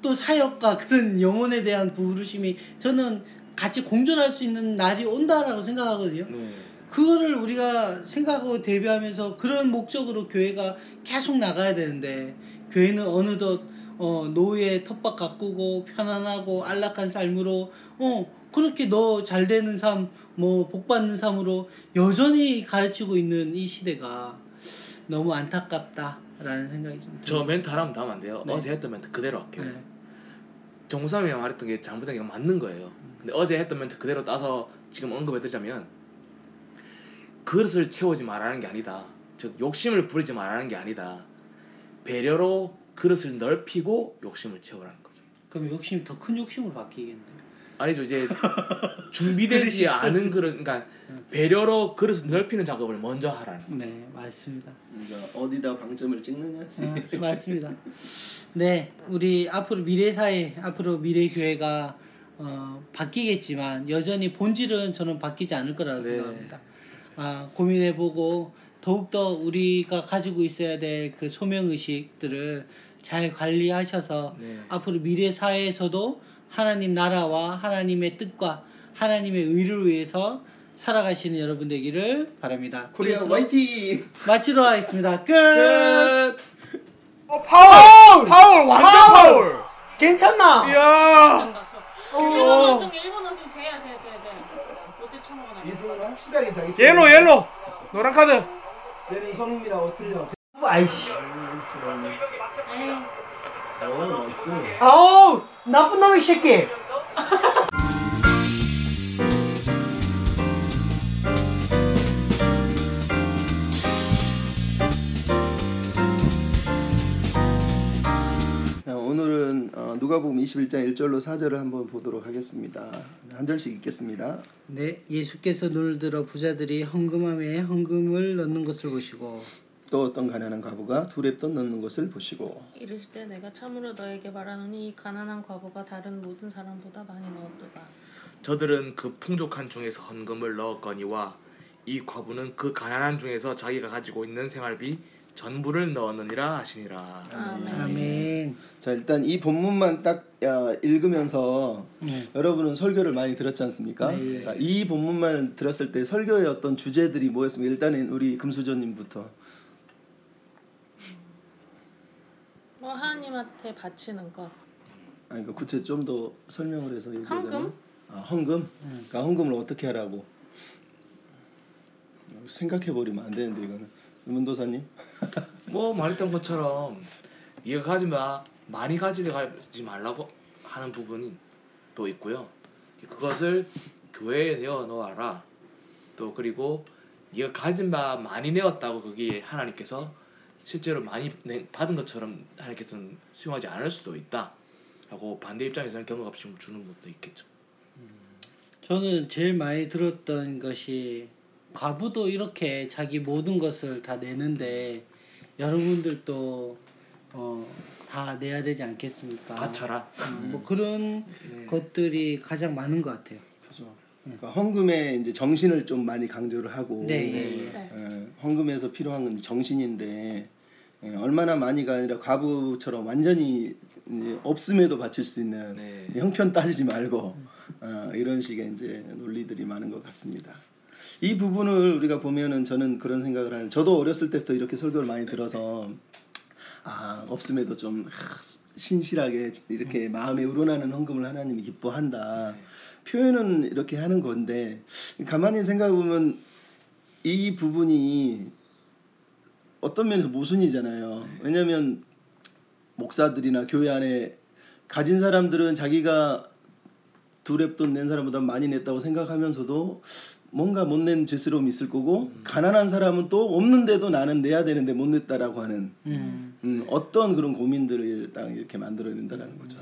또 사역과 그런 영혼에 대한 부르심이 저는 같이 공존할 수 있는 날이 온다라고 생각하거든요. 네. 그거를 우리가 생각하고 대비하면서 그런 목적으로 교회가 계속 나가야 되는데 교회는 어느덧 어, 노예 텃밭 가꾸고 편안하고 안락한 삶으로 어 그렇게 너 잘 되는 삶, 뭐 복 받는 삶으로 여전히 가르치고 있는 이 시대가 너무 안타깝다라는 생각이 좀 저 멘트 하면 안 돼요? 네. 어제 했던 멘트 그대로 할게요. 네. 정삼이 말했던 게 잘못된 게 맞는 거예요. 근데 어제 했던 멘트 그대로 따서 지금 언급해드리자면 그릇을 채우지 말라는 게 아니다. 즉 욕심을 부리지 말라는 게 아니다. 배려로 그릇을 넓히고 욕심을 채우라는 거죠. 그럼 욕심이 더 큰 욕심으로 바뀌겠네요. 아니죠 이제 준비되지 않은 그릇 그러니까 배려로 그릇을 넓히는 작업을 먼저 하라는 거죠. 네, 맞습니다. 그러니까 어디다 방점을 찍느냐지. 어, 맞습니다. 네, 우리 앞으로 미래 사회, 앞으로 미래 교회가 어, 바뀌겠지만 여전히 본질은 저는 바뀌지 않을 거라고 네. 생각합니다. 아, 고민해보고 더욱더 우리가 가지고 있어야 될 그 소명 의식들을 잘 관리하셔서 네. 앞으로 미래 사회에서도 하나님 나라와 하나님의 뜻과 하나님의 의를 위해서 살아가시는 여러분 되기를 바랍니다. 코리아 화이팅! 마치도록 하겠습니다. 끝. 끝! 어, 파울! 파울! 완전 파울! 괜찮나? 이야! 일본 원숭이 일본 원숭이 제야 제 제 제. 롯데 청구가 나. 이승은 확실하게 자기 옐로 옐로! 노란 카드! 쟤는 손흥민하고 틀려. 아이씨. nice. 아우 나쁜 놈의 새끼. 누가 누가복음 21장 1절로 4절을 한번 보도록 하겠습니다. 한 절씩 읽겠습니다. 네, 예수께서 눈을 들어 부자들이 헌금함에 헌금을 넣는 것을 보시고 또 어떤 가난한 과부가 두 랩돈 넣는 것을 보시고 이르실 때 내가 참으로 너에게 말하노니 이 가난한 과부가 다른 모든 사람보다 많이 넣었도다. 저들은 그 풍족한 중에서 헌금을 넣었거니와 이 과부는 그 가난한 중에서 자기가 가지고 있는 생활비 전부를 넣었느니라 하시니라. 아멘. 아멘. 자 일단 이 본문만 딱 야, 읽으면서 네. 여러분은 설교를 많이 들었지 않습니까? 네. 자, 이 본문만 들었을 때 설교의 어떤 주제들이 뭐였습니까? 일단은 우리 금수저님부터 뭐 하나님한테 바치는 것. 아니 그 구체 좀 더 설명을 해서 얘기하자면 헌금? 아 헌금? 그러니까 헌금을 어떻게 하라고? 생각해 버리면 안 되는데 이거는 문도사님 뭐 말했던 것처럼 네가 가지 마 많이 가지지 말라고 하는 부분이 또 있고요. 그것을 교회에 내어 놓아라. 또 그리고 네가 가진 바 많이 내었다고 거기에 하나님께서 실제로 많이 내- 받은 것처럼 하나님께서는 수용하지 않을 수도 있다. 라고 반대 입장에서는 경고 없이 주는 것도 있겠죠. 저는 제일 많이 들었던 것이 과부도 이렇게 자기 모든 것을 다 내는데 여러분들도 어, 다 내야 되지 않겠습니까? 바쳐라. 어, 뭐 그런 것들이 가장 많은 것 같아요. 그죠. 그러니까 헌금의 이제 정신을 좀 많이 강조를 하고 네. 네. 예, 헌금에서 필요한 건 정신인데 예, 얼마나 많이가 아니라 과부처럼 완전히 이제 없음에도 바칠 수 있는 네. 형편 따지지 말고 어, 이런 식의 이제 논리들이 많은 것 같습니다. 이 부분을 우리가 보면은 저는 그런 생각을 하는. 저도 어렸을 때부터 이렇게 설교를 많이 들어서 아 없음에도 좀 하, 신실하게 이렇게 마음에 우러나는 헌금을 하나님이 기뻐한다. 표현은 이렇게 하는 건데 가만히 생각해 보면 이 부분이 어떤 면에서 모순이잖아요. 왜냐하면 목사들이나 교회 안에 가진 사람들은 자기가 두 랩돈 낸 사람보다 많이 냈다고 생각하면서도 뭔가 못 낸 죄스러움이 있을 거고 가난한 사람은 또 없는데도 나는 내야 되는데 못 냈다라고 하는 음. 음, 어떤 그런 고민들을 딱 이렇게 만들어낸다는 거죠.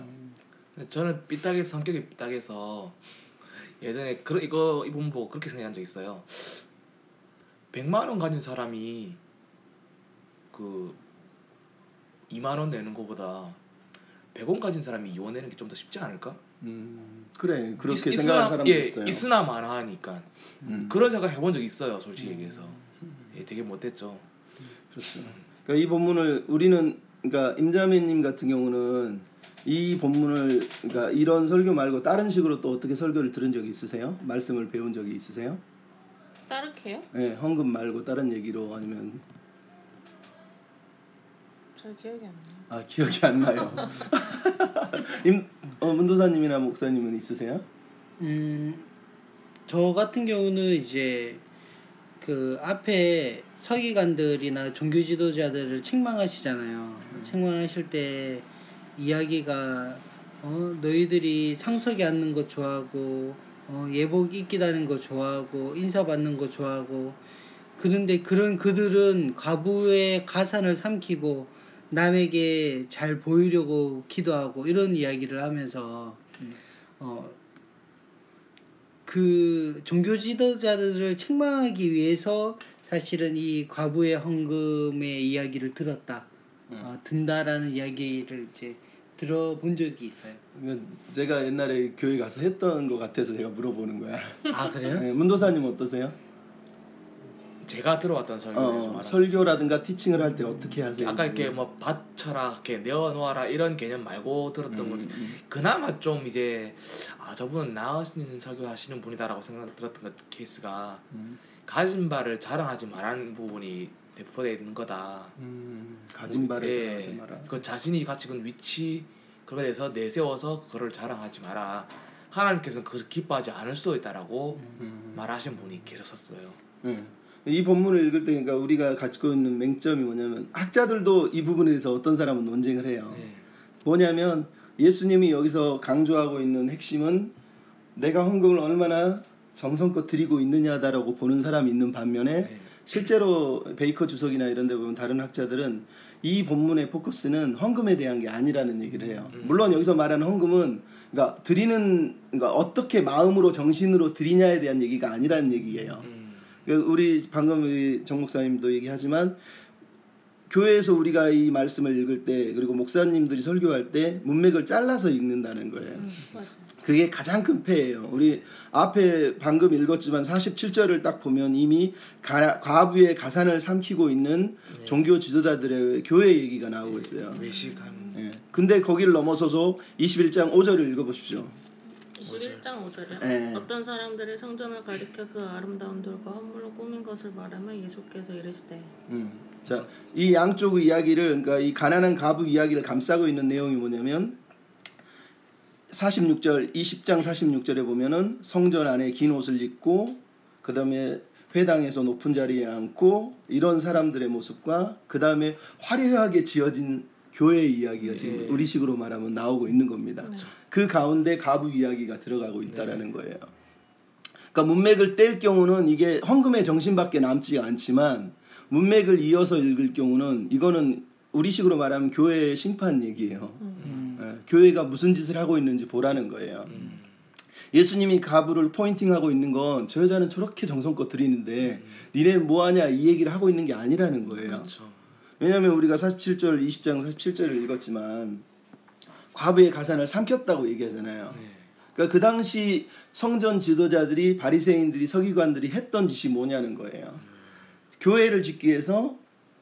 저는 삐딱의 성격이 삐딱해서 예전에 그 이거 이분 보고 그렇게 생각한 적 있어요. 100만 원 가진 사람이 그 2만 원 내는 것보다 100원 가진 사람이 2원 내는 게 좀 더 쉽지 않을까? 음, 그래 그렇게 있- 생각하는 있으나- 사람도 예, 있어요. 있으나 마나하니까 음. 그런 생각 해본 적 있어요, 솔직히 얘기해서. 예, 되게 못했죠. 그렇죠. 그러니까 이 본문을 우리는 그러니까 임자매님 같은 경우는 이 본문을 그러니까 이런 설교 말고 다른 식으로 또 어떻게 설교를 들은 적이 있으세요? 말씀을 배운 적이 있으세요? 따르게요? 네, 헌금 말고 다른 얘기로 아니면 잘 기억이 안 나요. 아 기억이 안 나요. 임 어, 문도사님이나 목사님은 있으세요? 음, 저 같은 경우는 이제 그 앞에 서기관들이나 종교 지도자들을 책망하시잖아요. 책망하실 때 이야기가 어, 너희들이 상석에 앉는 거 좋아하고 어, 예복 입기 다는 거 좋아하고 인사 받는 거 좋아하고 그런데 그런 그들은 과부의 가산을 삼키고 남에게 잘 보이려고 기도하고 이런 이야기를 하면서 어, 그 종교 지도자들을 책망하기 위해서 사실은 이 과부의 헌금의 이야기를 들었다, 어, 든다라는 이야기를 이제 들어본 적이 있어요. 제가 옛날에 교회 가서 했던 것 같아서 제가 물어보는 거야. 아 그래요? 네, 문도사님 어떠세요? 제가 들어왔던 설교에 좀 어, 설교라든가 티칭을 할 때 어떻게 하세요? 아까 이렇게 뭐 받쳐라 이렇게 내어놓아라 이런 개념 말고 들었던 건 그나마 좀 이제 아 저분은 나으신 설교 하시는 분이다라고 생각 들었던 것 케이스가 가진 바를 자랑하지 말라는 부분이 내포되어 있는 거다. 음, 가진 바를 예, 자랑하지 마라. 그 자신이 가지고 있는 위치 그거에 대해서 내세워서 그거를 자랑하지 마라. 하나님께서는 그것을 기뻐하지 않을 수도 있다라고 음. 말하신 분이 계셨었어요. 예. 이 본문을 읽을 때 그러니까 우리가 가지고 있는 맹점이 뭐냐면 학자들도 이 부분에 대해서 어떤 사람은 논쟁을 해요. 네. 뭐냐면 예수님이 여기서 강조하고 있는 핵심은 내가 헌금을 얼마나 정성껏 드리고 있느냐다라고 보는 사람이 있는 반면에 네. 실제로 베이커 주석이나 이런 데 보면 다른 학자들은 이 본문의 포커스는 헌금에 대한 게 아니라는 얘기를 해요. 음. 물론 여기서 말하는 헌금은 그러니까 드리는 그러니까 어떻게 마음으로 정신으로 드리냐에 대한 얘기가 아니라는 얘기예요. 음. 그러니까 우리 방금 우리 정 목사님도 얘기하지만 교회에서 우리가 이 말씀을 읽을 때 그리고 목사님들이 설교할 때 문맥을 잘라서 읽는다는 거예요. 음. 그게 가장 큰 폐예요. 우리 앞에 방금 읽었지만 47절을 딱 보면 이미 가, 과부의 가산을 삼키고 있는 종교 지도자들의 교회 얘기가 나오고 있어요. 외식하는 예. 근데 거기를 넘어서서 21장 5절을 읽어보십시오. 21장 5절이요. 예. 어떤 사람들이 성전을 가리켜 그 아름다운 돌과 헌물로 꾸민 것을 말하며 예수께서 이르시되 음. 자, 이 양쪽 이야기를 그러니까 이 가난한 가부 이야기를 감싸고 있는 내용이 뭐냐면 46절 20장 46절에 보면은 성전 안에 긴 옷을 입고 그다음에 회당에서 높은 자리에 앉고 이런 사람들의 모습과 그다음에 화려하게 지어진 교회 이야기가 지금 예. 우리식으로 말하면 나오고 있는 겁니다. 그 가운데 가부 이야기가 들어가고 있다라는 거예요. 그러니까 문맥을 뗄 경우는 이게 헌금의 정신밖에 남지 않지만 문맥을 이어서 읽을 경우는 이거는 우리식으로 말하면 교회의 심판 얘기예요. 예, 교회가 무슨 짓을 하고 있는지 보라는 거예요. 음. 예수님이 가부를 포인팅하고 있는 건 저 여자는 저렇게 정성껏 드리는데 니네 뭐 하냐 이 얘기를 하고 있는 게 아니라는 거예요. 그렇죠. 왜냐하면 우리가 47절 20장 47절을 읽었지만 과부의 가산을 삼켰다고 얘기하잖아요. 네. 그러니까 그 당시 성전 지도자들이 바리새인들이 서기관들이 했던 짓이 뭐냐는 거예요. 교회를 짓기 위해서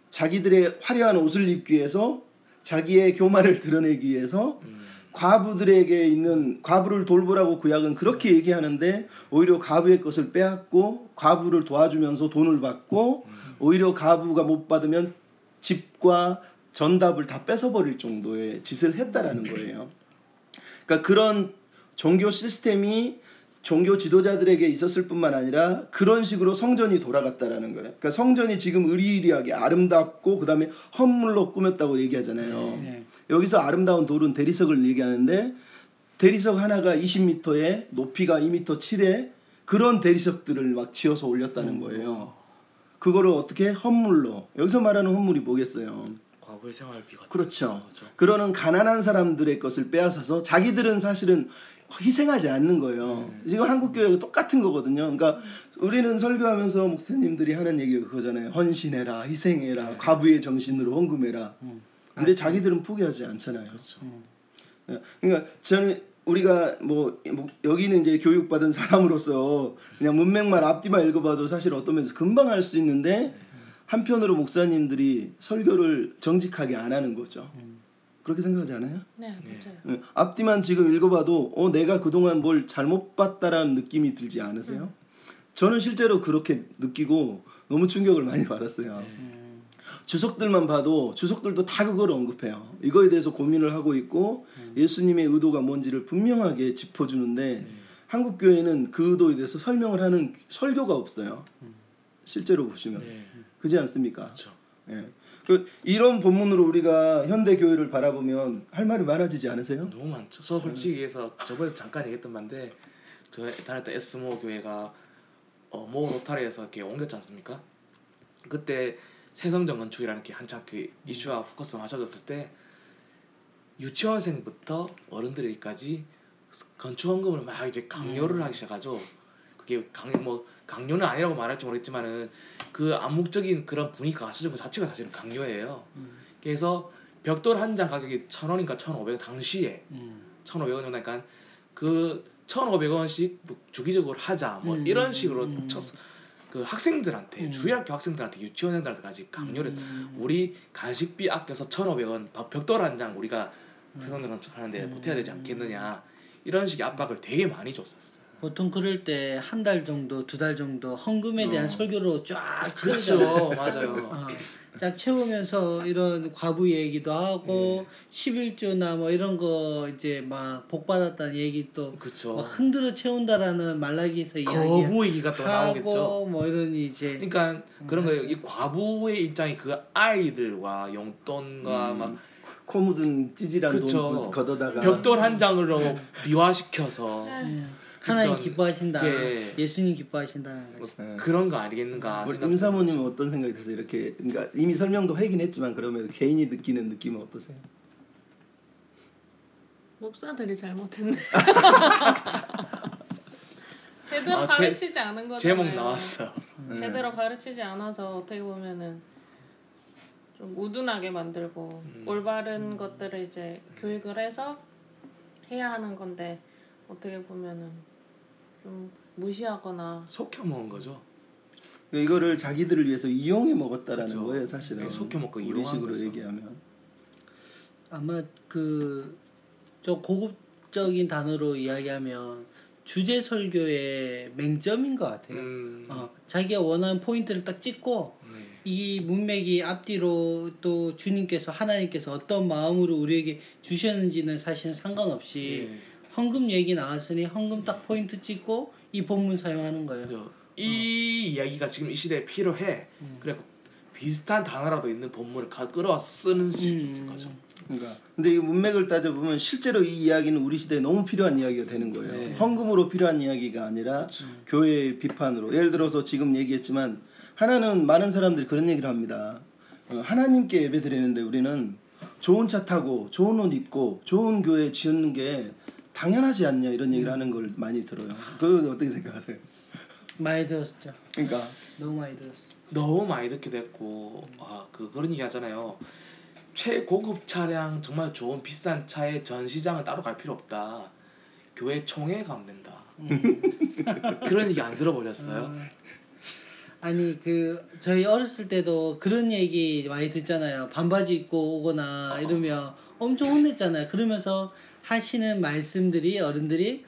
자기들의 화려한 옷을 입기 위해서 자기의 교만을 드러내기 위해서 음. 과부들에게 있는 과부를 돌보라고 구약은 그렇게 얘기하는데 오히려 과부의 것을 빼앗고 과부를 도와주면서 돈을 받고 오히려 과부가 못 받으면 집과 전답을 다 뺏어버릴 정도의 짓을 했다라는 거예요. 그러니까 그런 종교 시스템이 종교 지도자들에게 있었을 뿐만 아니라 그런 식으로 성전이 돌아갔다라는 거예요. 그러니까 성전이 지금 의리의리하게 아름답고 그다음에 헌물로 꾸몄다고 얘기하잖아요. 네. 여기서 아름다운 돌은 대리석을 얘기하는데 대리석 하나가 20m에 높이가 2m 7에 그런 대리석들을 막 지어서 올렸다는 거예요. 그거를 어떻게 헌물로 여기서 말하는 헌물이 뭐겠어요? 과거의 생활비 같은 그렇죠. 거죠. 그러는 가난한 사람들의 것을 빼앗아서 자기들은 사실은 희생하지 않는 거예요. 지금 한국 교회가 똑같은 거거든요. 그러니까 우리는 설교하면서 목사님들이 하는 얘기가 그거잖아요. 헌신해라, 희생해라, 과부의 정신으로 헌금해라. 근데 자기들은 포기하지 않잖아요. 예, 그러니까 저는 우리가 뭐, 뭐 여기는 이제 교육받은 사람으로서 그냥 문맥만 앞뒤만 읽어봐도 사실 어떤 면에서 금방 할 수 있는데 한편으로 목사님들이 설교를 정직하게 안 하는 거죠. 그렇게 생각하지 않아요? 네, 맞아요. 예, 앞뒤만 지금 읽어봐도 어 내가 그동안 뭘 잘못 봤다라는 느낌이 들지 않으세요? 저는 실제로 그렇게 느끼고 너무 충격을 많이 받았어요. 주석들만 봐도 주석들도 다 그걸 언급해요. 이거에 대해서 고민을 하고 있고 예수님의 의도가 뭔지를 분명하게 짚어주는데 한국 교회는 그 의도에 대해서 설명을 하는 설교가 없어요. 실제로 보시면 네. 그지 않습니까? 그렇죠. 예. 그 이런 본문으로 우리가 현대 교회를 바라보면 할 말이 많아지지 않으세요? 너무 많죠. 저 솔직히 해서 저번에 잠깐 얘기했던 건데 저 다녔던 에스모 교회가 어, 모 로타리에서 이렇게 옮겼지 않습니까? 그때 새성전 건축이라는 게 한창 그 이슈와 포커스 맞춰졌을 때 유치원생부터 어른들에게까지 건축 헌금을 막 이제 강요를 하기 시작하죠. 그게 강뭐 강요는 아니라고 말할지 모르겠지만은 그 암묵적인 그런 분위기가 갖춰진 것 자체가 사실은 강요예요. 그래서 벽돌 한 장 가격이 천 원인가 천 오백 원 당시에 음. 1,500원 정도니까 그 1,500원씩 주기적으로 하자 뭐 음, 이런 식으로 음. 쳤, 그 학생들한테 음. 주일학교 학생들한테 유치원생들한테까지 강요를 음. 우리 간식비 아껴서 1,500원 벽- 벽돌 한 장 우리가 음. 생성전 하는데 보태야 되지 않겠느냐 이런 식의 압박을 되게 많이 줬었어요. 보통 그럴 때 한 달 정도, 두 달 정도 헌금에 대한 설교로 쫙 그렇죠, 맞아요. 어, 쫙 채우면서 이런 과부 얘기도 하고 네. 11조나 뭐 이런 거 이제 막 복 받았다는 얘기 또 흔들어 채운다라는 말라기에서 이야기 거부 얘기가 또 나오겠죠. 하고 뭐 이런 이제 그러니까 그런 거예요. 이 과부의 입장이 그 아이들과 용돈과 음. 막 코 묻은 찌질한 그쵸. 돈 걷어다가 벽돌 한 장으로 미화시켜서 음. 하나님 기뻐하신다. 게- 예수님 기뻐하신다는 뭐 거지. 네. 그런 거 아니겠는가 우리 임사모님은 어떤 생각이 드세요? 이렇게 그러니까 이미 설명도 하긴 했지만 그러면 개인이 느끼는 느낌은 어떠세요? 목사들이 잘못했네. 제대로 아, 제- 가르치지 않은 거잖아요. 제목 나왔어. 네. 제대로 가르치지 않아서 어떻게 보면은 좀 우둔하게 만들고 음. 올바른 것들을 이제 교육을 해서 해야 하는 건데 어떻게 보면은 좀 무시하거나 속혀 먹은 거죠. 그러니까 이거를 자기들을 위해서 이용해 먹었다라는 그쵸. 거예요, 사실은. 네, 속여 먹고 이용한 식으로 거죠. 얘기하면. 아마 그좀 고급적인 단어로 이야기하면 주제 설교의 맹점인 것 같아요. 음, 어, 자기가 원하는 포인트를 딱 찍고 네. 이 문맥이 앞뒤로 또 주님께서 하나님께서 어떤 마음으로 우리에게 주셨는지는 사실 상관없이 예. 헌금 얘기 나왔으니 헌금 딱 포인트 찍고 이 본문 사용하는 거예요. 이 이야기가 지금 이 시대에 필요해. 음. 그래 비슷한 단어라도 있는 본문을 가 끌어와 쓰는 음. 거죠. 그러니까 근데 이 문맥을 따져 보면 실제로 이 이야기는 우리 시대에 너무 필요한 이야기가 되는 거예요. 네. 헌금으로 필요한 이야기가 아니라 교회의 비판으로. 예를 들어서 지금 얘기했지만 하나는 많은 사람들이 그런 얘기를 합니다. 어, 하나님께 예배 드리는데 우리는 좋은 차 타고 좋은 옷 입고 좋은 교회 지었는 게 당연하지 않냐 이런 얘기를 하는 걸 많이 들어요. 그거 어떻게 생각하세요? 많이 들었죠. 그러니까 너무 많이 들었어. 너무 많이 듣게 됐고 아그 그런 얘기 하잖아요. 최고급 차량 정말 좋은 비싼 차의 전시장은 따로 갈 필요 없다. 교회 총회 가면 된다. 그런 얘기 안 들어버렸어요. 아니 그 저희 어렸을 때도 그런 얘기 많이 듣잖아요. 반바지 입고 오거나 이러면 엄청 혼냈잖아요. 그러면서 하시는 말씀들이 어른들이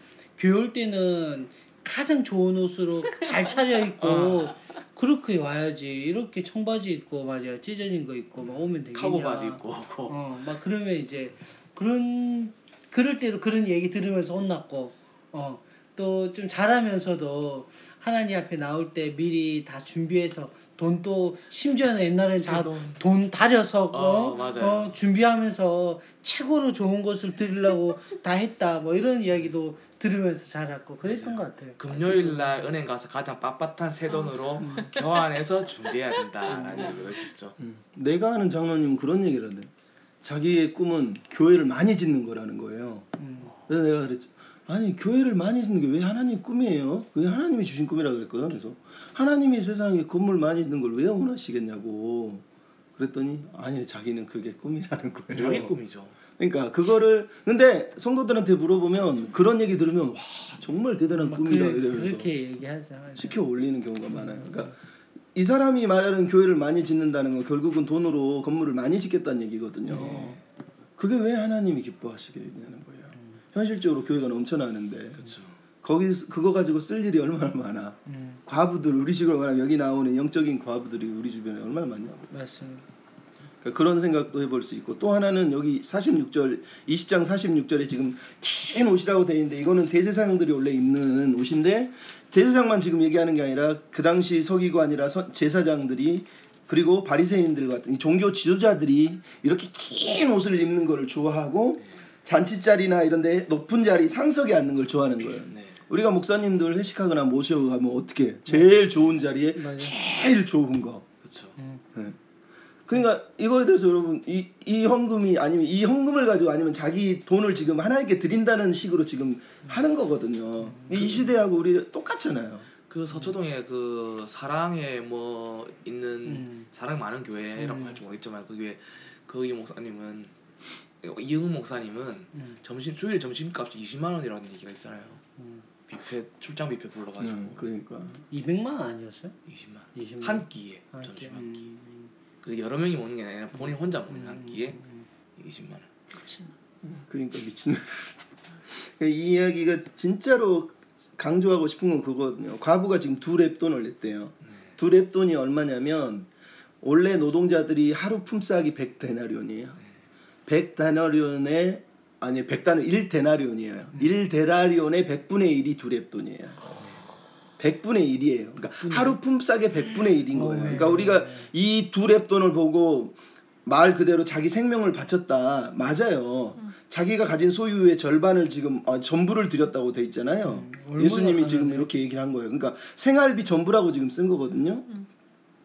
올 때는 가장 좋은 옷으로 잘 차려 입고 그렇게 와야지. 이렇게 청바지 입고 맞아 찢어진 거 입고 막 오면 되겠냐. 카고 바지 입고. 어, 막 그러면 이제 그런 그럴 때로 그런 얘기 들으면서 혼났고, 어, 또 좀 잘하면서도 하나님 앞에 나올 때 미리 다 준비해서 돈 또 심지어는 옛날엔 다 돈. 돈 다려서 어, 어, 맞아요. 어, 준비하면서 최고로 좋은 것을 드리려고 다 했다 뭐 이런 이야기도 들으면서 자랐고 그랬던 것 같아요. 금요일 날 은행 가서 가장 빳빳한 새 돈으로 교환해서 준비해야 된다라는 얘기를 했었죠. 내가 아는 장로님은 그런 얘기를 하대. 자기의 꿈은 교회를 많이 짓는 거라는 거예요. 음. 그래서 내가 그랬지. 아니 교회를 많이 짓는 게 왜 하나님 꿈이에요? 그게 하나님이 주신 꿈이라 그랬거든. 그래서 하나님이 세상에 건물 많이 짓는 걸 왜 원하시겠냐고. 그랬더니 아니 자기는 그게 꿈이라는 거예요. 자기 꿈이죠. 그러니까 그거를 근데 성도들한테 물어보면 그런 얘기 들으면 와 정말 대단한 막 꿈이다 그래- 이러면서 그렇게 얘기하죠. 시켜 올리는 경우가 많아요. 그러니까 이 사람이 말하는 교회를 많이 짓는다는 건 결국은 돈으로 건물을 많이 짓겠다는 얘기거든요. 네. 그게 왜 하나님이 기뻐하시겠냐는 거예요. 현실적으로 교회가 넘쳐나는데 그렇죠. 거기 그거 가지고 쓸 일이 얼마나 많아. 음, 과부들 우리 식으로 말하면 여기 나오는 영적인 과부들이 우리 주변에 얼마나 많냐고. 맞습니다. 그러니까 그런 생각도 해볼 수 있고 또 하나는 여기 46절 20장 46절에 지금 긴 옷이라고 돼 있는데 이거는 대제사장들이 원래 입는 옷인데 대제사장만 지금 얘기하는 게 아니라 그 당시 서기관이라 서- 제사장들이 그리고 바리새인들 같은 이 종교 지도자들이 이렇게 긴 옷을 입는 거를 좋아하고 잔치 자리나 이런 데 높은 자리 상석에 앉는 걸 좋아하는 거예요. 네. 우리가 목사님들 회식하거나 모셔가면 어떻게 해? 제일 좋은 자리에 맞아요. 제일 좋은 거. 그렇죠. 네. 그러니까 이거에 대해서 여러분 이, 이 헌금이 아니면 이 헌금을 가지고 아니면 자기 돈을 지금 하나님께 드린다는 식으로 지금 하는 거거든요. 이 시대하고 우리 똑같잖아요. 그 서초동에 그 사랑에 뭐 있는 음. 사랑 많은 교회라고 음. 할지 모르겠지만 그 교회 거기 목사님은 이응 목사님은 음. 점심 주일 점심값이 20만 원이라는 얘기가 있잖아요. 음. 뷔페 출장 뷔페 불러가지고 음, 그러니까 200만 원 아니었어요? 20만 20만 한 끼에 한 끼. 점심 한 끼. 음. 그 여러 명이 먹는 게 아니라 본인 혼자 먹는 한 끼에 음. 20만 원. 그러니까 미친. 이 이야기가 진짜로 강조하고 싶은 건 그거거든요. 과부가 지금 두 랩돈을 냈대요. 두 랩돈이 얼마냐면 원래 노동자들이 하루 품삯이 100데나리온이에요. 100데나리온에 아니 100데나 1데나리온이에요. 1데나리온의 100분의 1이 두 랩돈이에요. 100분의 1이에요. 그러니까 하루 품삯의 100분의 1인 거예요. 어, 네. 그러니까 우리가 이 두 랩돈을 보고 말 그대로 자기 생명을 바쳤다. 맞아요. 자기가 가진 소유의 절반을 지금 아, 전부를 드렸다고 돼 있잖아요. 얼마나 예수님이 지금? 이렇게 얘기를 한 거예요. 그러니까 생활비 전부라고 지금 쓴 거거든요.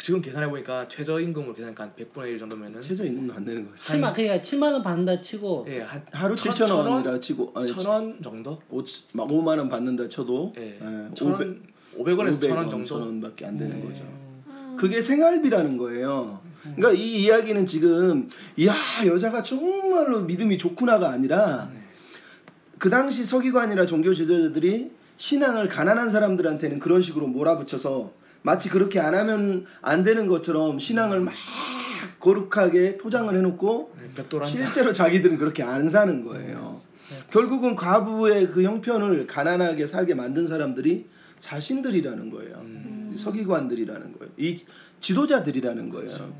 지금 계산해 보니까 최저임금으로 계산하니까 한 100분의 1 정도면은 최저임금도 안 되는 거죠. 7만 그러니까 7만 원 받는다 치고 예, 한 하루 천- 7천 천 원이라 치고 아니, 천 원 정도? 오, 막 5만 원 받는다 쳐도 예. 예, 천 원, 500원에서 천원 500원, 정도. 천 원밖에 안 되는 네. 거죠. 그게 생활비라는 거예요. 그러니까 이 이야기는 지금 야 여자가 정말로 믿음이 좋구나가 아니라 그 당시 서기관이나 종교 지도자들이 신앙을 가난한 사람들한테는 그런 식으로 몰아붙여서 마치 그렇게 안 하면 안 되는 것처럼 신앙을 막 거룩하게 포장을 해놓고 네. 실제로 자기들은 그렇게 안 사는 거예요. 결국은 과부의 그 형편을 가난하게 살게 만든 사람들이 자신들이라는 거예요. 음. 이 서기관들이라는 거예요. 이 지도자들이라는 거예요.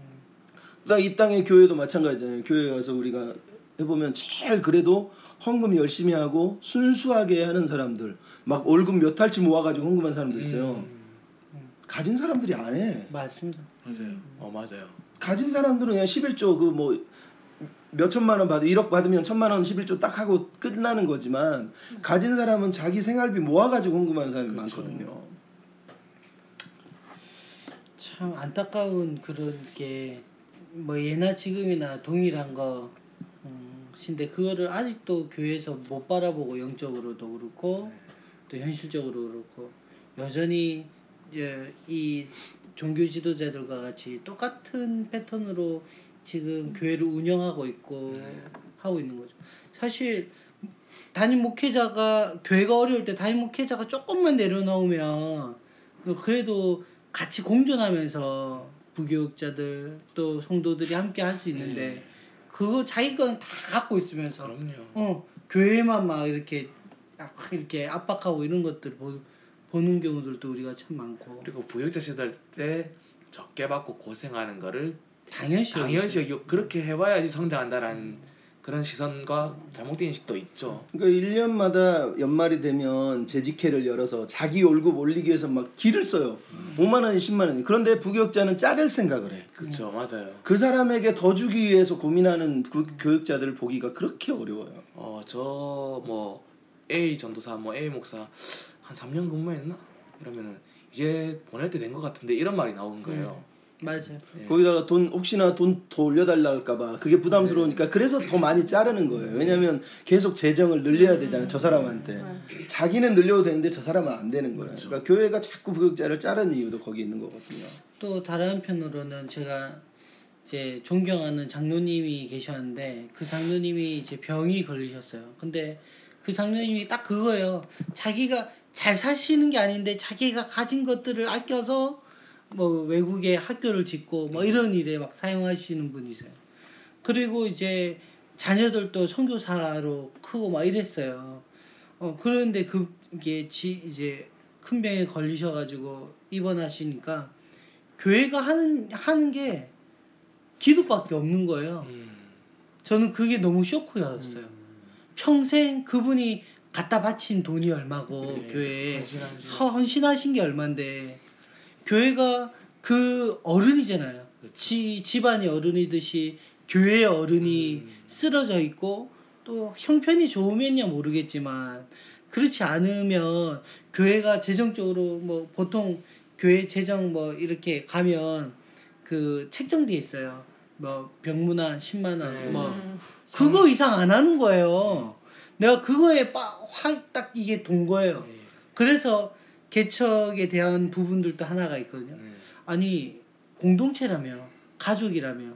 그러니까 이 땅의 교회도 마찬가지잖아요. 교회 가서 우리가 해보면 제일 그래도 헌금 열심히 하고 순수하게 하는 사람들, 막 월급 몇 달치 모아가지고 헌금한 사람도 있어요. 가진 사람들이 안 해. 맞습니다. 맞아요. 어 맞아요. 가진 사람들은 그냥 11조 그 뭐 몇천만 원 받으 1억 받으면 천만 원 11조 딱 하고 끝나는 거지만 가진 사람은 자기 생활비 모아 가지고 헌금하는 사람이 많거든요. 참 안타까운 그런 게 뭐 예나 지금이나 동일한 거 음, 신데 그거를 아직도 교회에서 못 바라보고 영적으로도 그렇고 또 현실적으로 그렇고 여전히 예, 이 종교 지도자들과 같이 똑같은 패턴으로 지금 교회를 운영하고 있고 하고 있는 거죠. 사실 담임 목회자가 교회가 어려울 때 담임 목회자가 조금만 내려놓으면 그래도 같이 공존하면서 부교육자들 또 성도들이 함께 할 수 있는데 그거 자기 거는 다 갖고 있으면서 그럼요. 어 교회만 막 이렇게 딱 이렇게 압박하고 이런 것들 보, 보는 경우들도 우리가 참 많고 그리고 부역자 시절 때 적게 받고 고생하는 거를 당연시 당연시 여기고 그렇게 해봐야지 성장한다라는 그런 시선과 잘못된 인식도 있죠. 그러니까 1년마다 연말이 되면 재직회를 열어서 자기 월급 올리기 위해서 막 길을 써요. 5만 원이 10만 원이. 그런데 부교육자는 자를 생각을 해. 그렇죠, 맞아요. 그 사람에게 더 주기 위해서 고민하는 그 교육자들을 보기가 그렇게 어려워요. 어 저 뭐 A 전도사 뭐 A 목사 한 3년 근무했나? 그러면은 이제 보낼 때 된 것 같은데 이런 말이 나오는 거예요. 맞아요. 예. 거기다가 돈 혹시나 돈 더 올려달라 할까봐 그게 부담스러우니까 그래서 더 많이 자르는 거예요. 왜냐하면 계속 재정을 늘려야 되잖아요. 저 사람한테 자기는 늘려도 되는데 저 사람은 안 되는 거예요. 그러니까 교회가 자꾸 부역자를 자르는 이유도 거기 있는 거거든요. 또 다른 한편으로는 제가 이제 존경하는 장로님이 계셨는데 그 장로님이 이제 병이 걸리셨어요. 근데 그 장로님이 딱 그거예요. 자기가 잘 사시는 게 아닌데 자기가 가진 것들을 아껴서 뭐 외국에 학교를 짓고 뭐 이런 일에 막 사용하시는 분이세요. 그리고 이제 자녀들도 선교사로 크고 막 이랬어요. 어 그런데 그게 지 이제 큰 병에 걸리셔가지고 입원하시니까 교회가 하는 하는 게 기도밖에 없는 거예요. 음, 저는 그게 너무 쇼크였어요. 평생 그분이 갖다 바친 돈이 얼마고 네, 교회에 헌신한 지- 허- 헌신하신 게 얼만데 교회가 그 어른이잖아요. 지 집안이 어른이듯이 교회의 어른이 음. 쓰러져 있고 또 형편이 좋으면야 모르겠지만 그렇지 않으면 교회가 재정적으로 뭐 보통 교회 재정 뭐 이렇게 가면 그 책정돼 있어요. 뭐 병문안 10만 원, 네. 뭐 음. 그거 이상 안 하는 거예요. 내가 그거에 확딱 이게 돈 거예요. 예, 그래서 개척에 대한 부분들도 하나가 있거든요. 예. 아니 공동체라며 가족이라며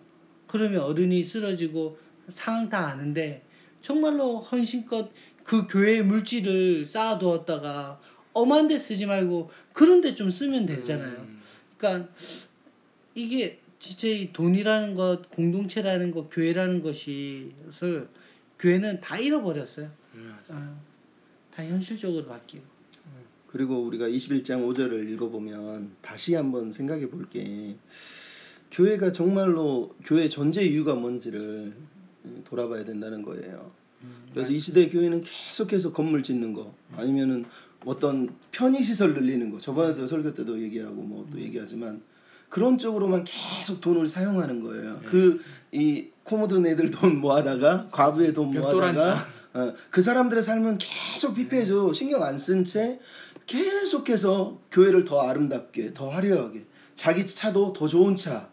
그러면 어른이 쓰러지고 상황 다 아는데 정말로 헌신껏 그 교회의 물질을 쌓아두었다가 엄한 데 쓰지 말고 그런 데 좀 쓰면 되잖아요. 음, 그러니까 이게 진짜 이 돈이라는 것, 공동체라는 것, 교회라는 것이를 교회는 다 잃어버렸어요. 음, 어, 다 현실적으로 바뀌고. 그리고 우리가 21장 5절을 읽어보면 다시 한번 생각해 볼 게 교회가 정말로 교회 존재 이유가 뭔지를 돌아봐야 된다는 거예요. 그래서 이 시대 교회는 계속해서 건물 짓는 거 아니면은 어떤 편의 시설 늘리는 거 저번에도 설교 때도 얘기하고 뭐 또 얘기하지만 그런 쪽으로만 계속 돈을 사용하는 거예요. 그 이 코모든 애들 돈 모아다가 과부의 돈 모아다가 어, 그 사람들의 삶은 계속 피폐해져. 신경 안 쓴 채 계속해서 교회를 더 아름답게 더 화려하게. 자기 차도 더 좋은 차.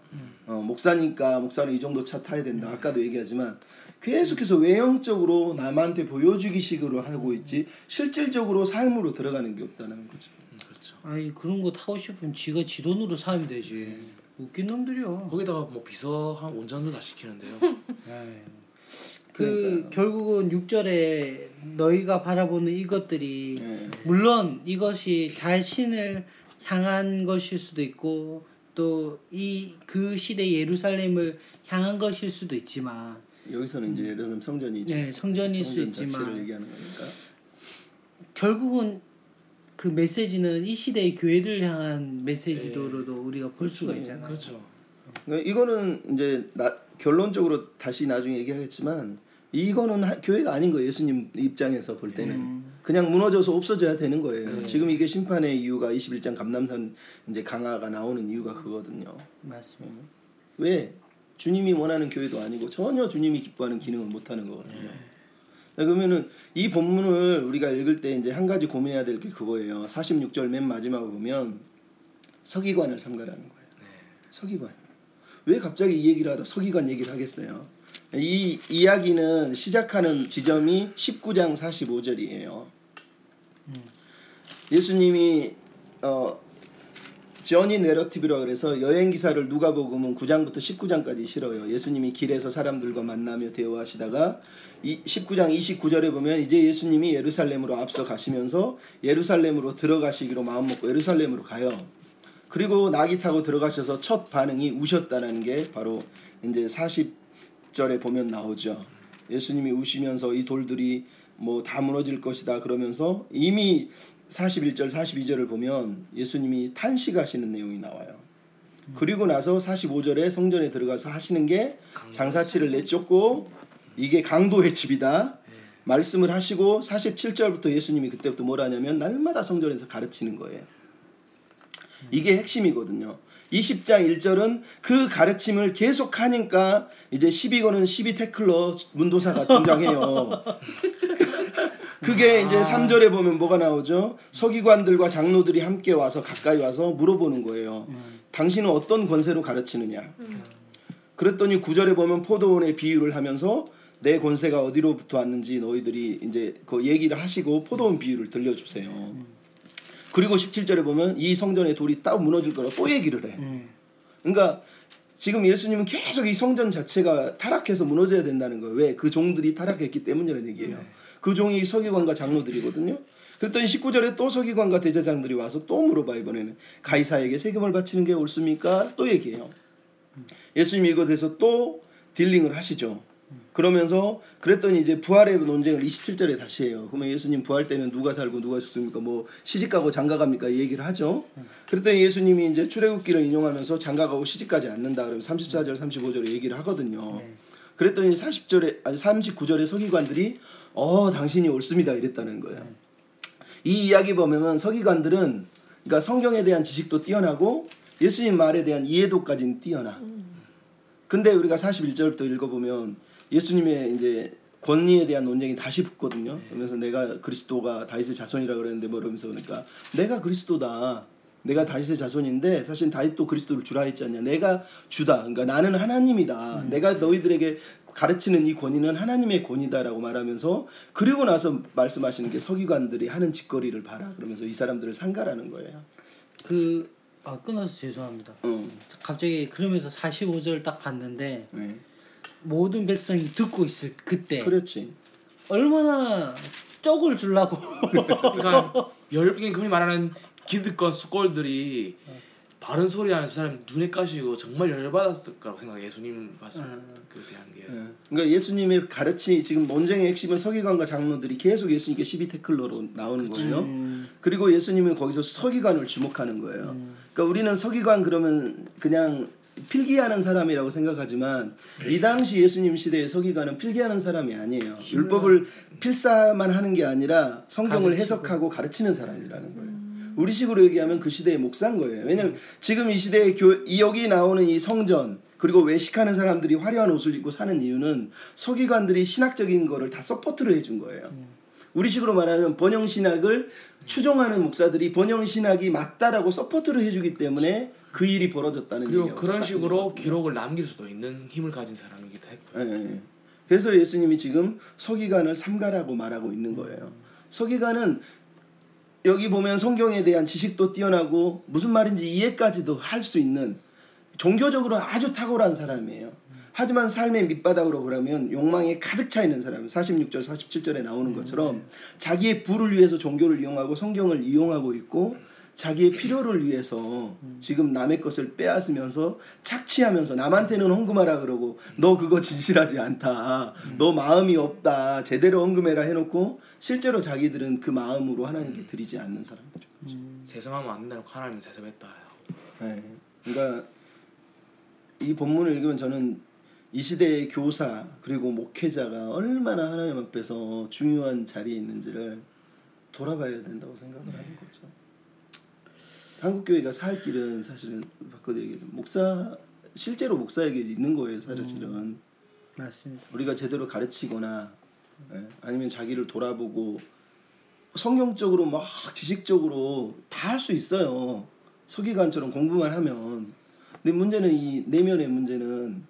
어, 목사니까 목사는 이 정도 차 타야 된다. 아까도 얘기하지만 계속해서 외형적으로 남한테 보여주기식으로 하고 있지 실질적으로 삶으로 들어가는 게 없다는 거죠. 그렇죠. 아이 그런 거 타고 싶으면 지가 지 돈으로 사면 되지. 웃긴 놈들이요. 거기다가 뭐 비서 한 운전도 다 시키는데요. 아이. 그 결국은 6절에 너희가 바라보는 이것들이 네. 물론 이것이 자신을 향한 것일 수도 있고 또 이 그 시대 예루살렘을 향한 것일 수도 있지만 여기서는 이제 예를 들면 성전이죠. 네, 성전일 수 성전 있지만 자체를 얘기하는 거니까. 결국은 그 메시지는 이 시대의 교회를 향한 메시지로도 우리가 볼 수가 있잖아요. 그렇죠. 그러니까 이거는 이제 나, 결론적으로 다시 나중에 얘기하겠지만 이거는 하- 교회가 아닌 거예요. 예수님 입장에서 볼 때는 그냥 무너져서 없어져야 되는 거예요. 지금 이게 심판의 이유가 21장 감남산 이제 강화가 나오는 이유가 그거든요. 맞습니다. 왜 주님이 원하는 교회도 아니고 전혀 주님이 기뻐하는 기능을 못 하는 거거든요. 그러면은 이 본문을 우리가 읽을 때 이제 한 가지 고민해야 될 게 그거예요. 46절 맨 마지막에 보면 서기관을 삼가라는 거예요. 서기관. 왜 갑자기 이 얘기를 하다 서기관 얘기를 하겠어요? 이 이야기는 시작하는 지점이 19장 45절이에요. 예수님이 어 저니 내러티브라 그래서 여행 기사를 누가복음은 9장부터 19장까지 실어요. 예수님이 길에서 사람들과 만나며 대화하시다가 이 19장 29절에 보면 이제 예수님이 예루살렘으로 앞서 가시면서 예루살렘으로 들어가시기로 마음 먹고 예루살렘으로 가요. 그리고 낙이 타고 들어가셔서 첫 반응이 우셨다는 게 바로 이제 40절에 보면 나오죠. 예수님이 우시면서 이 돌들이 뭐 다 무너질 것이다 그러면서 이미 41절 42절을 보면 예수님이 탄식하시는 내용이 나와요. 그리고 나서 45절에 성전에 들어가서 하시는 게 장사치를 내쫓고 이게 강도의 집이다. 말씀을 하시고 47절부터 예수님이 그때부터 뭐라 하냐면 날마다 성전에서 가르치는 거예요. 이게 핵심이거든요. 20장 1절은 그 가르침을 계속 하니까 이제 12권은 12 태클러 문도사가 등장해요. 그게 이제 3절에 보면 뭐가 나오죠? 서기관들과 장로들이 함께 와서 가까이 와서 물어보는 거예요. 당신은 어떤 권세로 가르치느냐? 그랬더니 9절에 보면 포도원의 비유를 하면서 내 권세가 어디로부터 왔는지 너희들이 이제 그 얘기를 하시고 포도원 비유를 들려주세요. 그리고 17절에 보면 이 성전의 돌이 딱 무너질 거라 또 얘기를 해. 그러니까 지금 예수님은 계속 이 성전 자체가 타락해서 무너져야 된다는 거예요. 왜? 그 종들이 타락했기 때문이라는 얘기예요. 그 종이 서기관과 장로들이거든요. 그랬더니 19절에 또 서기관과 대제장들이 와서 또 물어봐 이번에는 가이사에게 세금을 바치는 게 옳습니까? 또 얘기해요. 예수님이 이것에서 또 딜링을 하시죠. 그러면서 그랬더니 이제 부활의 논쟁을 27절에 다시 해요. 그러면 예수님 부활 때는 누가 살고 누가 죽습니까? 뭐 시집 가고 장가 갑니까? 이 얘기를 하죠. 그랬더니 예수님이 이제 출애굽기를 인용하면서 장가 가고 시집 가지 않는다. 그러면 34절, 35절에 얘기를 하거든요. 그랬더니 40절에 아니 39절에 서기관들이 어 당신이 옳습니다 이랬다는 거예요. 이 이야기 보면 서기관들은 그러니까 성경에 대한 지식도 뛰어나고 예수님 말에 대한 이해도까지는 뛰어나. 근데 우리가 41절부터 읽어보면 예수님의 이제 권위에 대한 논쟁이 다시 붙거든요. 그러면서 내가 그리스도가 다윗의 자손이라 그랬는데 뭐 이러면서 그러니까 내가 그리스도다. 내가 다윗의 자손인데 사실 다윗도 그리스도를 주라 했지 않냐. 내가 주다. 그러니까 나는 하나님이다. 내가 너희들에게 가르치는 이 권위는 하나님의 권위다라고 말하면서 그리고 나서 말씀하시는 게 서기관들이 하는 짓거리를 봐라. 그러면서 이 사람들을 상가라는 거예요. 그 아, 끊어서 죄송합니다. 어. 갑자기 그러면서 45절 딱 봤는데 네. 모든 백성이 듣고 있을 그때 그렇지. 얼마나 쪽을 주려고 그러니까 열 흔히 말하는 기득권 수골들이 바른 소리 하는 사람이 눈에 까시고 정말 열받았을 거라고 생각해 예수님 봤을 그 대한 게 예. 그러니까 예수님의 가르치 지금 논쟁의 핵심은 서기관과 장로들이 계속 예수님께 12 태클러로 나오는 거예요. 그리고 예수님은 거기서 서기관을 주목하는 거예요. 그러니까 우리는 서기관 그러면 그냥 필기하는 사람이라고 생각하지만 이 당시 예수님 시대의 서기관은 필기하는 사람이 아니에요. 율법을 필사만 하는 게 아니라 성경을 가르치고. 해석하고 가르치는 사람이라는 거예요. 우리식으로 얘기하면 그 시대의 목사인 거예요. 왜냐면 지금 이 시대의 교, 이 여기 나오는 이 성전 그리고 외식하는 사람들이 화려한 옷을 입고 사는 이유는 서기관들이 신학적인 거를 다 support를 해준 거예요. 우리식으로 말하면 번영 신학을 추종하는 목사들이 번영 신학이 맞다라고 support를 해주기 때문에 그 일이 벌어졌다는 그리고 그런 식으로. 기록을 남길 수도 있는 힘을 가진 사람이기도 했고. 예, 예. 그래서 예수님이 지금 서기관을 삼가라고 말하고 있는 거예요. 서기관은 여기 보면 성경에 대한 지식도 뛰어나고 무슨 말인지 이해까지도 할 수 있는 종교적으로 아주 탁월한 사람이에요. 하지만 삶의 밑바닥으로 그러면 욕망에 가득 차 있는 사람. 46절, 47절에 나오는 것처럼 자기의 부를 위해서 종교를 이용하고 성경을 이용하고 있고 자기의 필요를 위해서 지금 남의 것을 빼앗으면서 착취하면서 남한테는 헌금하라 그러고 너 그거 진실하지 않다. 너 마음이 없다. 제대로 헌금해라 해놓고 실제로 자기들은 그 마음으로 하나님께 드리지 않는 사람들이죠. 세상하면 안 된다고 하나님은 세상했다. 네. 그러니까 이 본문을 읽으면 저는 이 시대의 교사 그리고 목회자가 얼마나 하나님 앞에서 중요한 자리에 있는지를 돌아봐야 된다고 생각을 하는 거죠. 한국 교회가 살 길은 사실은 얘기해도 목사 실제로 목사에게 있는 거예요, 사실은. 맞습니다. 우리가 제대로 가르치거나 예, 아니면 자기를 돌아보고 성경적으로 막 지식적으로 다 할 수 있어요. 서기관처럼 공부만 하면. 근데 문제는 이 내면의 문제는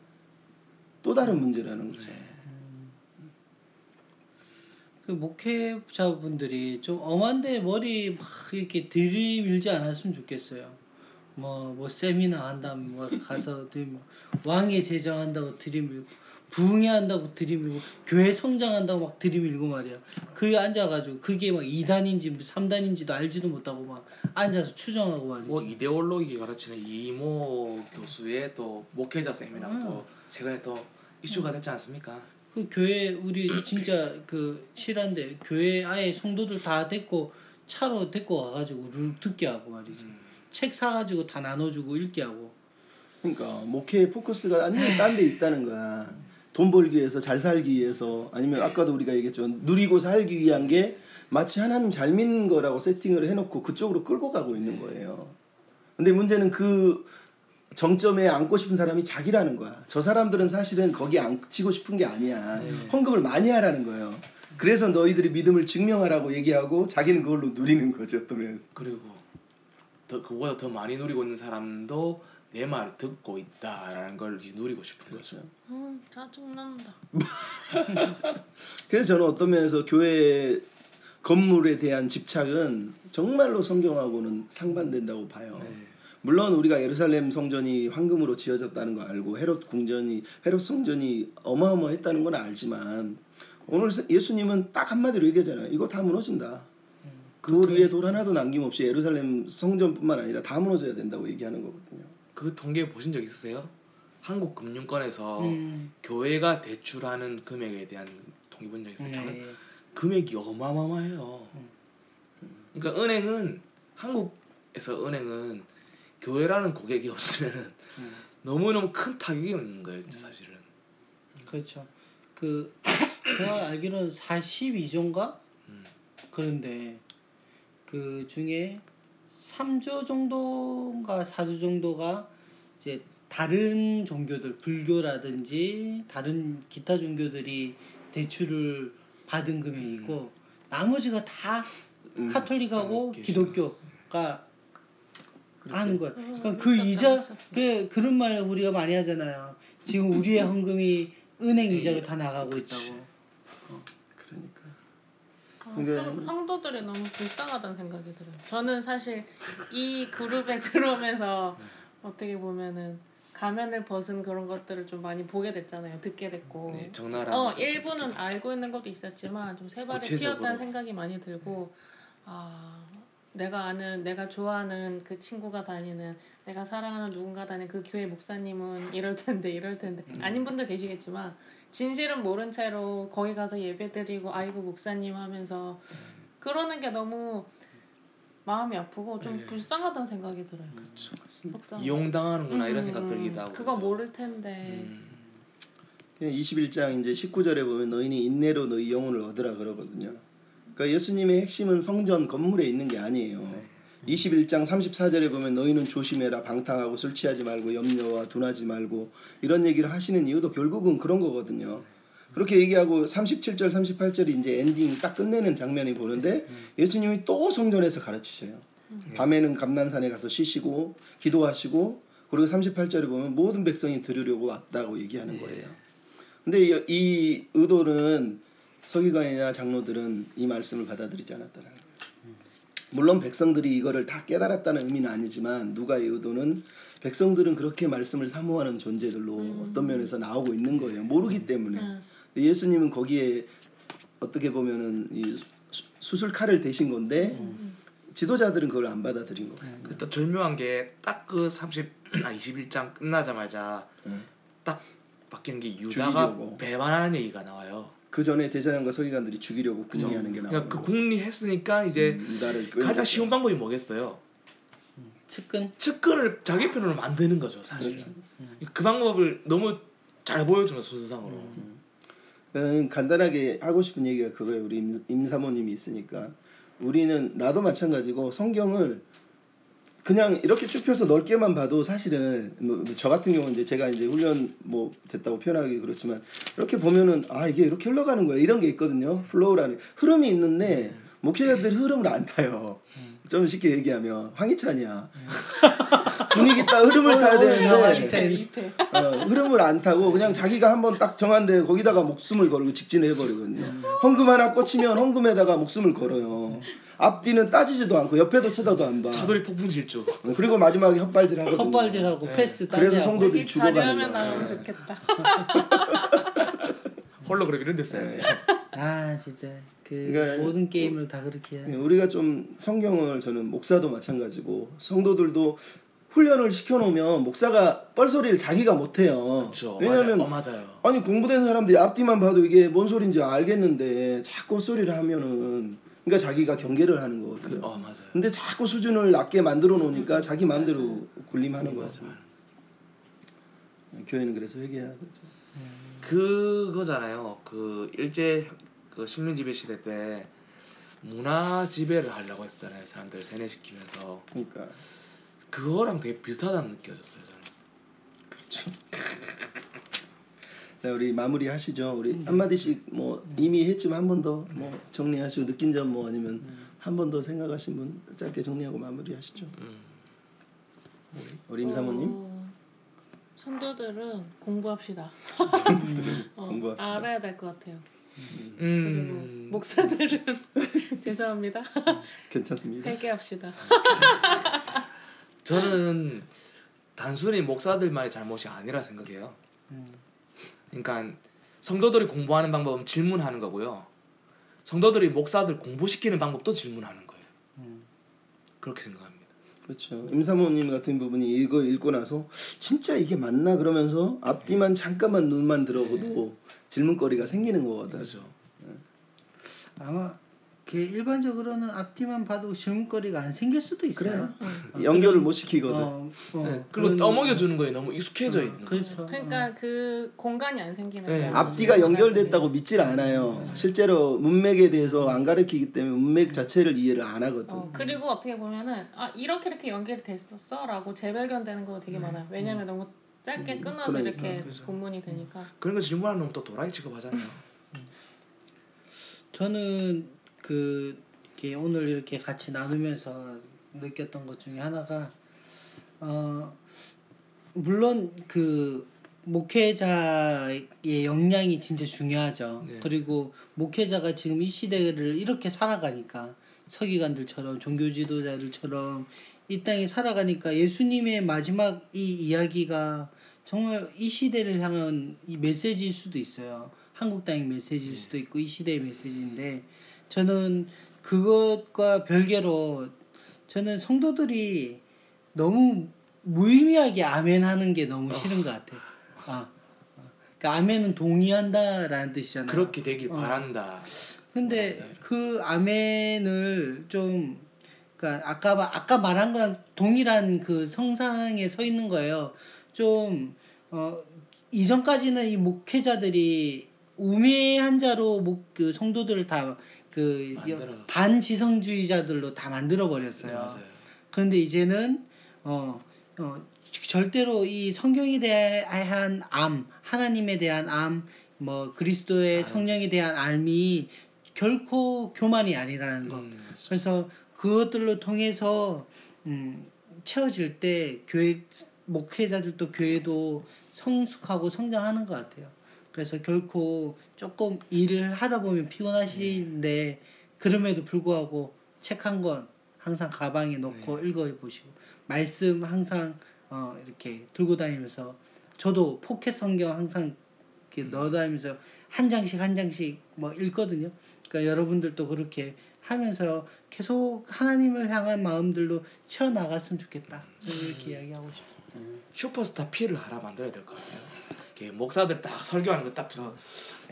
또 다른 문제라는 거죠. 그 목회자분들이 좀 엄한데 머리 막 이렇게 들이밀지 않았으면 좋겠어요. 뭐 뭐 세미나 한다면 뭐 가서 들이밀 왕의 제정한다고 들이밀고 부흥회한다고 들이밀고 교회 성장한다고 막 들이밀고 말이야. 그 앉아가지고 그게 막 2단인지 3단인지도 알지도 못하고 막 앉아서 추정하고 말이지. 뭐 이데올로기 가르치는 이모 교수의 또 목회자 세미나가 또 최근에 또 이슈가 됐지 않습니까? 그 교회 우리 진짜 그 실한데 교회 아예 성도들 다 데리고 차로 데리고 와가지고 룰 듣게 하고 말이지. 책 사가지고 다 나눠주고 읽게 하고. 그러니까 목회의 포커스가 완전히 딴 데 있다는 거야. 돈 벌기 위해서 잘 살기 위해서 아니면 아까도 우리가 얘기했죠. 누리고 살기 위한 게 마치 하나님 잘 믿는 거라고 세팅을 해놓고 그쪽으로 끌고 가고 있는 거예요. 근데 문제는 그 정점에 앉고 싶은 사람이 자기라는 거야. 저 사람들은 사실은 거기 앉히고 싶은 게 아니야. 헌금을 많이 하라는 거예요. 그래서 너희들이 믿음을 증명하라고 얘기하고 자기는 그걸로 누리는 거죠. 어떠면. 그리고 더 그보다 더 많이 누리고 있는 사람도 내말 듣고 있다라는 걸 누리고 싶은 거죠. 그렇죠. 음, 짜증난다. 그래서 저는 어떤 면에서 교회 건물에 대한 집착은 정말로 성경하고는 상반된다고 봐요. 네. 물론 우리가 예루살렘 성전이 황금으로 지어졌다는 거 알고 헤롯 궁전이 헤롯 성전이 어마어마했다는 건 알지만 오늘 예수님은 딱 한마디로 얘기하잖아요. 이거 다 무너진다. 그 위에 돌 하나도 남김없이 예루살렘 성전뿐만 아니라 다 무너져야 된다고 얘기하는 거거든요. 그 통계 보신 적 있으세요? 한국 금융권에서 음. 교회가 대출하는 금액에 대한 통계 본 적 있어요? 장- 네. 금액이 어마어마해요. 그러니까 은행은 한국에서 은행은 교회라는 고객이 없으면 너무 너무 큰 타격이 있는 거예요, 사실은. 그렇죠. 그 제가 알기로는 42조인가 그런데 그 중에 3조 정도인가 4조 정도가 이제 다른 종교들 불교라든지 다른 기타 종교들이 대출을 받은 금액이고 나머지가 다 음. 카톨릭하고 음, 기독교가 하는 거야. 그러니까 음, 그 이자. 그 그런 말 우리가 많이 하잖아요. 지금 우리의 헌금이 은행 네. 이자로 다 나가고 있다고. 그러니까 아, 근데- 성- 성도들이 너무 불쌍하다는 생각이 들어요. 저는 사실 이 그룹에 들어오면서 어떻게 보면은 가면을 벗은 그런 것들을 좀 많이 보게 됐잖아요. 듣게 됐고. 네, 적나라. 어 일부는 알고 있는 것도 있었지만 좀 세발이. 튀었다는 생각이 많이 들고 아 내가 아는 내가 좋아하는 그 친구가 다니는 내가 사랑하는 누군가 다니는 그 교회 목사님은 이럴 텐데 이럴 텐데 음. 아닌 분들 계시겠지만 진실은 모른 채로 거기 가서 예배드리고 아이고 목사님 하면서 그러는 게 너무 마음이 아프고 좀 네. 불쌍하다는 생각이 들어요. 맞습니다. 속상. 이용당하는구나 이런 음, 생각 들기도 하고. 그거 그래서. 모를 텐데. 음. 그냥 21장 이제 19절에 보면 너희는 인내로 너희 영혼을 얻으라 그러거든요. 그러니까 예수님의 핵심은 성전 건물에 있는 게 아니에요. 네. 21장 34절에 보면 너희는 조심해라 방탕하고 술 취하지 말고 염려와 둔하지 말고 이런 얘기를 하시는 이유도 결국은 그런 거거든요. 그렇게 얘기하고 37절 38절이 이제 엔딩 딱 끝내는 장면이 보는데 예수님이 또 성전에서 가르치세요. 밤에는 감난산에 가서 쉬시고 기도하시고 그리고 38절에 보면 모든 백성이 들으려고 왔다고 얘기하는 거예요. 근데 이, 이 의도는 서기관이나 장로들은 이 말씀을 받아들이지 않았다는 거예요. 물론 백성들이 이거를 다 깨달았다는 의미는 아니지만 누가 의 의도는 백성들은 그렇게 말씀을 사모하는 존재들로 어떤 면에서 나오고 있는 거예요. 모르기 때문에. 예수님은 거기에 어떻게 보면은 이 수- 수술 칼을 대신 건데 지도자들은 그걸 안 받아들인 거예요. 또 절묘한 게 딱 그 30, 아 21장 끝나자마자 응. 딱 바뀌는 게 유다가. 배반하는 얘기가 나와요. 그 전에 대제사장과 서기관들이 죽이려고 궁리하는 게 그러니까 나와요. 그 국리했으니까 이제 유다를 가장 쉬운 방법이 뭐겠어요? 측근 측근을 자기 편으로 만드는 거죠, 사실. 그렇죠. 그 방법을 너무 잘 보여주는 순서상으로. 저는 간단하게 하고 싶은 얘기가 그거예요. 우리 임, 임사모님이 있으니까 우리는 나도 마찬가지고 성경을 그냥 이렇게 쭉 펴서 넓게만 봐도 사실은 뭐 저 같은 경우는 이제 제가 이제 훈련 뭐 됐다고 표현하기 그렇지만 이렇게 보면은 아 이게 이렇게 흘러가는 거야 이런 게 있거든요. flow라는 흐름이 있는데 목회자들이 흐름을 안 타요. 좀 쉽게 얘기하면 황희찬이야. 분위기 딱 흐름을 타야 되는데 제 2패. 어, 흐름을 안 타고 그냥 자기가 한번 딱 정한 데 거기다가 목숨을 걸고 직진해 버리거든요. 헌금 하나 꽂히면 헌금에다가 목숨을 걸어요. 앞뒤는 따지지도 않고 옆에도 쳐다도 안 봐. 차돌이 폭풍 질주. 그리고 마지막에 헛발질 하거든요. 헛발질하고 네. 패스 그래서 따지하고. 성도들이 죽어가는 거야. 좋겠다. 홀로그램 이런 데 써야 돼. 아 진짜 그 그러니까 모든 게임을 다 그렇게 해요. 우리가 좀 성경을 저는 목사도 마찬가지고 성도들도 훈련을 시켜놓으면 목사가 뻘소리를 자기가 못해요. 왜냐하면 맞아요. 어, 맞아요. 아니 공부된 사람들이 앞뒤만 봐도 이게 뭔 소리인지 알겠는데 자꾸 소리를 하면은 그러니까 자기가 경계를 하는 그, 거거든요. 어 맞아요. 근데 자꾸 수준을 낮게 만들어 놓으니까 자기 마음대로 굴림하는 거죠. 맞아요. 교회는 그래서 회개해야 되죠. 그거잖아요. 그 일제 그 식민 지배 시대 때 문화 지배를 하려고 했었잖아요. 사람들 세뇌시키면서 그러니까 그거랑 되게 비슷하다는 느껴졌어요. 저는. 그렇죠. 자 우리 마무리 하시죠. 우리 한 마디씩 뭐 이미 했지만 한 번 더 뭐 정리하시고 느낀 점 뭐 아니면 한번 더 생각하신 분 짧게 정리하고 마무리 하시죠. 음. 우리 임 사모님. 어, 성도들은 공부합시다. 어, 공부합시다. 알아야 될 것 같아요. 그리고 음. 목사들은 죄송합니다. 괜찮습니다. 회개합시다. 저는 단순히 목사들만의 잘못이 아니라 생각해요. 음. 그러니까 성도들이 공부하는 방법은 질문하는 거고요. 성도들이 목사들 공부시키는 방법도 질문하는 거예요. 음. 그렇게 생각합니다. 그렇죠. 임사모님 같은 부분이 이걸 읽고 나서 진짜 이게 맞나 그러면서 앞뒤만 잠깐만 눈만 들어보도 질문거리가 생기는 거거든. 그렇죠. 아마 그 일반적으로는 앞뒤만 봐도 질문거리가 안 생길 수도 있어요. 그래요. 어, 연결을 못 시키거든. 어, 어, 네. 그리고 그런- 떠먹여 주는 거에 너무 익숙해져 있는 거예요. 그렇죠. 그러니까 그 공간이 안 생기는 네. 거예요. 앞뒤가 연결됐다고 믿질 않아요. 실제로 문맥에 대해서 안 가르치기 때문에 문맥 자체를 이해를 안 하거든. 어, 그리고 어떻게 보면은 아 이렇게 이렇게 연결이 됐었어라고 재발견되는 거 되게 많아요. 왜냐면 너무 짧게 끊어서 그러니까, 이렇게 그죠. 본문이 되니까. 그런 거 질문하는 놈또 도라이 취급하잖아요. 저는 그 이렇게 오늘 이렇게 같이 나누면서 느꼈던 것 중에 하나가 어 물론 그 목회자의 역량이 진짜 중요하죠. 네. 그리고 목회자가 지금 이 시대를 이렇게 살아가니까 서기관들처럼 종교 지도자들처럼 이 땅에 살아가니까 예수님의 마지막 이 이야기가 정말 이 시대를 향한 이 메시지일 수도 있어요. 한국 땅의 메시지일 수도 있고 이 시대의 메시지인데 저는 그것과 별개로 저는 성도들이 너무 무의미하게 아멘 하는 게 너무 싫은 것 같아요. 아, 그러니까 아멘은 동의한다라는 뜻이잖아요. 그렇게 되길 어. 바란다. 근데 그 아멘을 좀 그러니까 아까 마- 아까 말한 거랑 동일한 그 성상에 서 있는 거예요. 좀 어, 이전까지는 이 목회자들이 우매한 자로 목 그 성도들을 다 그 만들어. 반지성주의자들로 다 만들어 버렸어요. 맞아요. 그런데 이제는 어, 어 절대로 이 성경에 대한 암, 하나님에 대한 암, 뭐 그리스도의 성령에 대한 암이 결코 교만이 아니라는 거. 음. 그래서 그것들로 통해서 음, 채워질 때 교회 목회자들도 교회도 성숙하고 성장하는 것 같아요. 그래서 결코 조금 일을 하다 보면 피곤하시는데 그럼에도 불구하고 책 한 권 항상 가방에 넣고 읽어보시고 말씀 항상 어, 이렇게 들고 다니면서 저도 포켓 성경 항상 이렇게 넣어 다니면서 한 장씩 한 장씩 뭐 읽거든요. 그러니까 여러분들도 그렇게 하면서 계속 하나님을 향한 마음들로 채워 나갔으면 좋겠다. 이렇게 이야기하고 싶어요. 슈퍼스타 P를 하나 만들어야 될 것 같아요. 이렇게 목사들 딱 설교하는 거딱 해서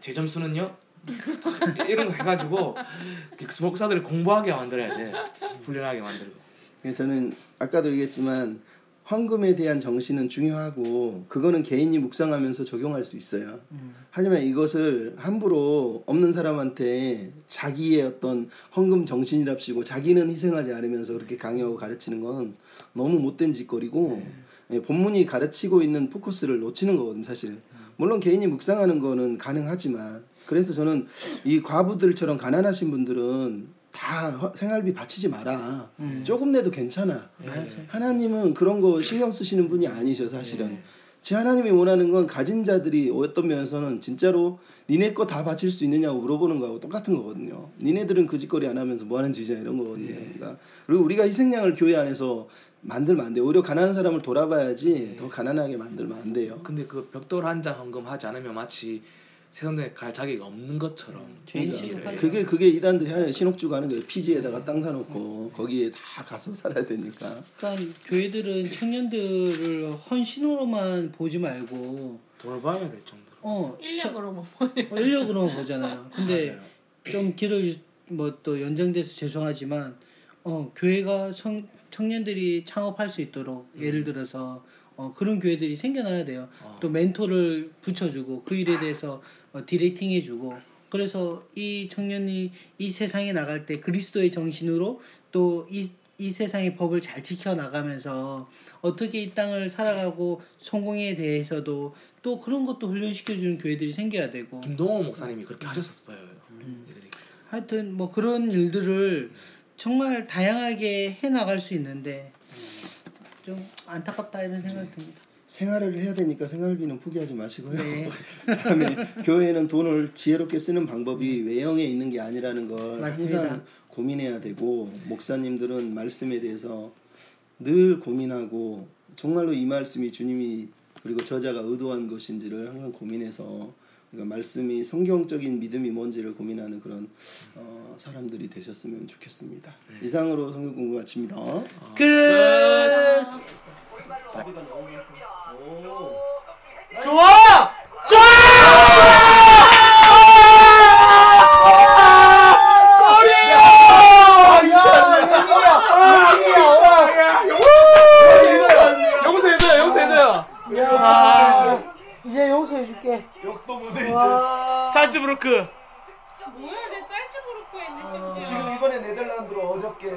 제 점수는요 이런 거 해가지고 그 목사들을 공부하게 만들어야 돼. 훈련하게 만들고. 예, 저는 아까도 얘기했지만 헌금에 대한 정신은 중요하고 그거는 개인이 묵상하면서 적용할 수 있어요. 하지만 이것을 함부로 없는 사람한테 자기의 어떤 헌금 정신이랍시고 자기는 희생하지 않으면서 그렇게 강요하고 가르치는 건 너무 못된 짓거리고 예, 본문이 가르치고 있는 포커스를 놓치는 거거든 사실. 물론 개인이 묵상하는 거는 가능하지만 그래서 저는 이 과부들처럼 가난하신 분들은 다 허- 생활비 바치지 마라. 조금 내도 괜찮아. 하나님은 그런 거 신경 쓰시는 분이 아니셔 사실은. 제 하나님이 원하는 건 가진 자들이 어떤 면에서는 진짜로 니네 거 다 바칠 수 있느냐고 물어보는 거하고 똑같은 거거든요. 니네들은 그 짓거리 안 하면서 뭐 하는 짓이냐 이런 거거든요. 그러니까 그리고 우리가 희생양을 교회 안에서 만들면 안 돼요. 오히려 가난한 사람을 돌아봐야지 더 가난하게 만들면 안 돼요. 근데 그 벽돌 한 장 헌금하지 않으면 마치 세상에 갈 자격이 없는 것처럼 얘기를 취급하죠. 해요. 그게 그게 이단들이 하는 신옥주가 하는 거예요. 피지에다가 땅 사놓고 거기에 다 가서 살아야 되니까. 그러니까 교회들은 청년들을 헌신으로만 보지 말고 돌봐야 될 정도로. 어 인력으로 뭐 어, 인력으로만 보잖아요. 근데 좀 길을 뭐 또 연장돼서 죄송하지만 어 교회가 청, 청년들이 창업할 수 있도록 예를 들어서 어 그런 교회들이 생겨나야 돼요. 또 멘토를 붙여주고 그 일에 대해서 어, directing 해주고 그래서 이 청년이 이 세상에 나갈 때 그리스도의 정신으로 또이 이 세상의 법을 잘 지켜 나가면서 어떻게 이 땅을 살아가고 성공에 대해서도 또 그런 것도 훈련시켜 주는 교회들이 생겨야 되고 김동호 목사님이 그렇게 하셨었어요. 음. 얘들이. 하여튼 뭐 그런 일들을 정말 다양하게 해 나갈 수 있는데 좀 안타깝다 이런 생각이 듭니다. 생활을 해야 되니까 생활비는 포기하지 마시고요. 네. 그다음에 교회는 돈을 지혜롭게 쓰는 방법이 외형에 있는 게 아니라는 걸 맞습니다. 항상 고민해야 되고 목사님들은 말씀에 대해서 늘 고민하고 정말로 이 말씀이 주님이 그리고 저자가 의도한 것인지를 항상 고민해서 그러니까 말씀이 성경적인 믿음이 뭔지를 고민하는 그런 어, 사람들이 되셨으면 좋겠습니다. 이상으로 성경 공부 마칩니다. 끝. 좋아! 용서해줘요, 용서해줘요. 이제 용서 해줄게. 욕도 못해. 잔츠 브루크. 뭐야 내 짤집 브로커에 있네 심지어 지금 이번에 네덜란드로 어저께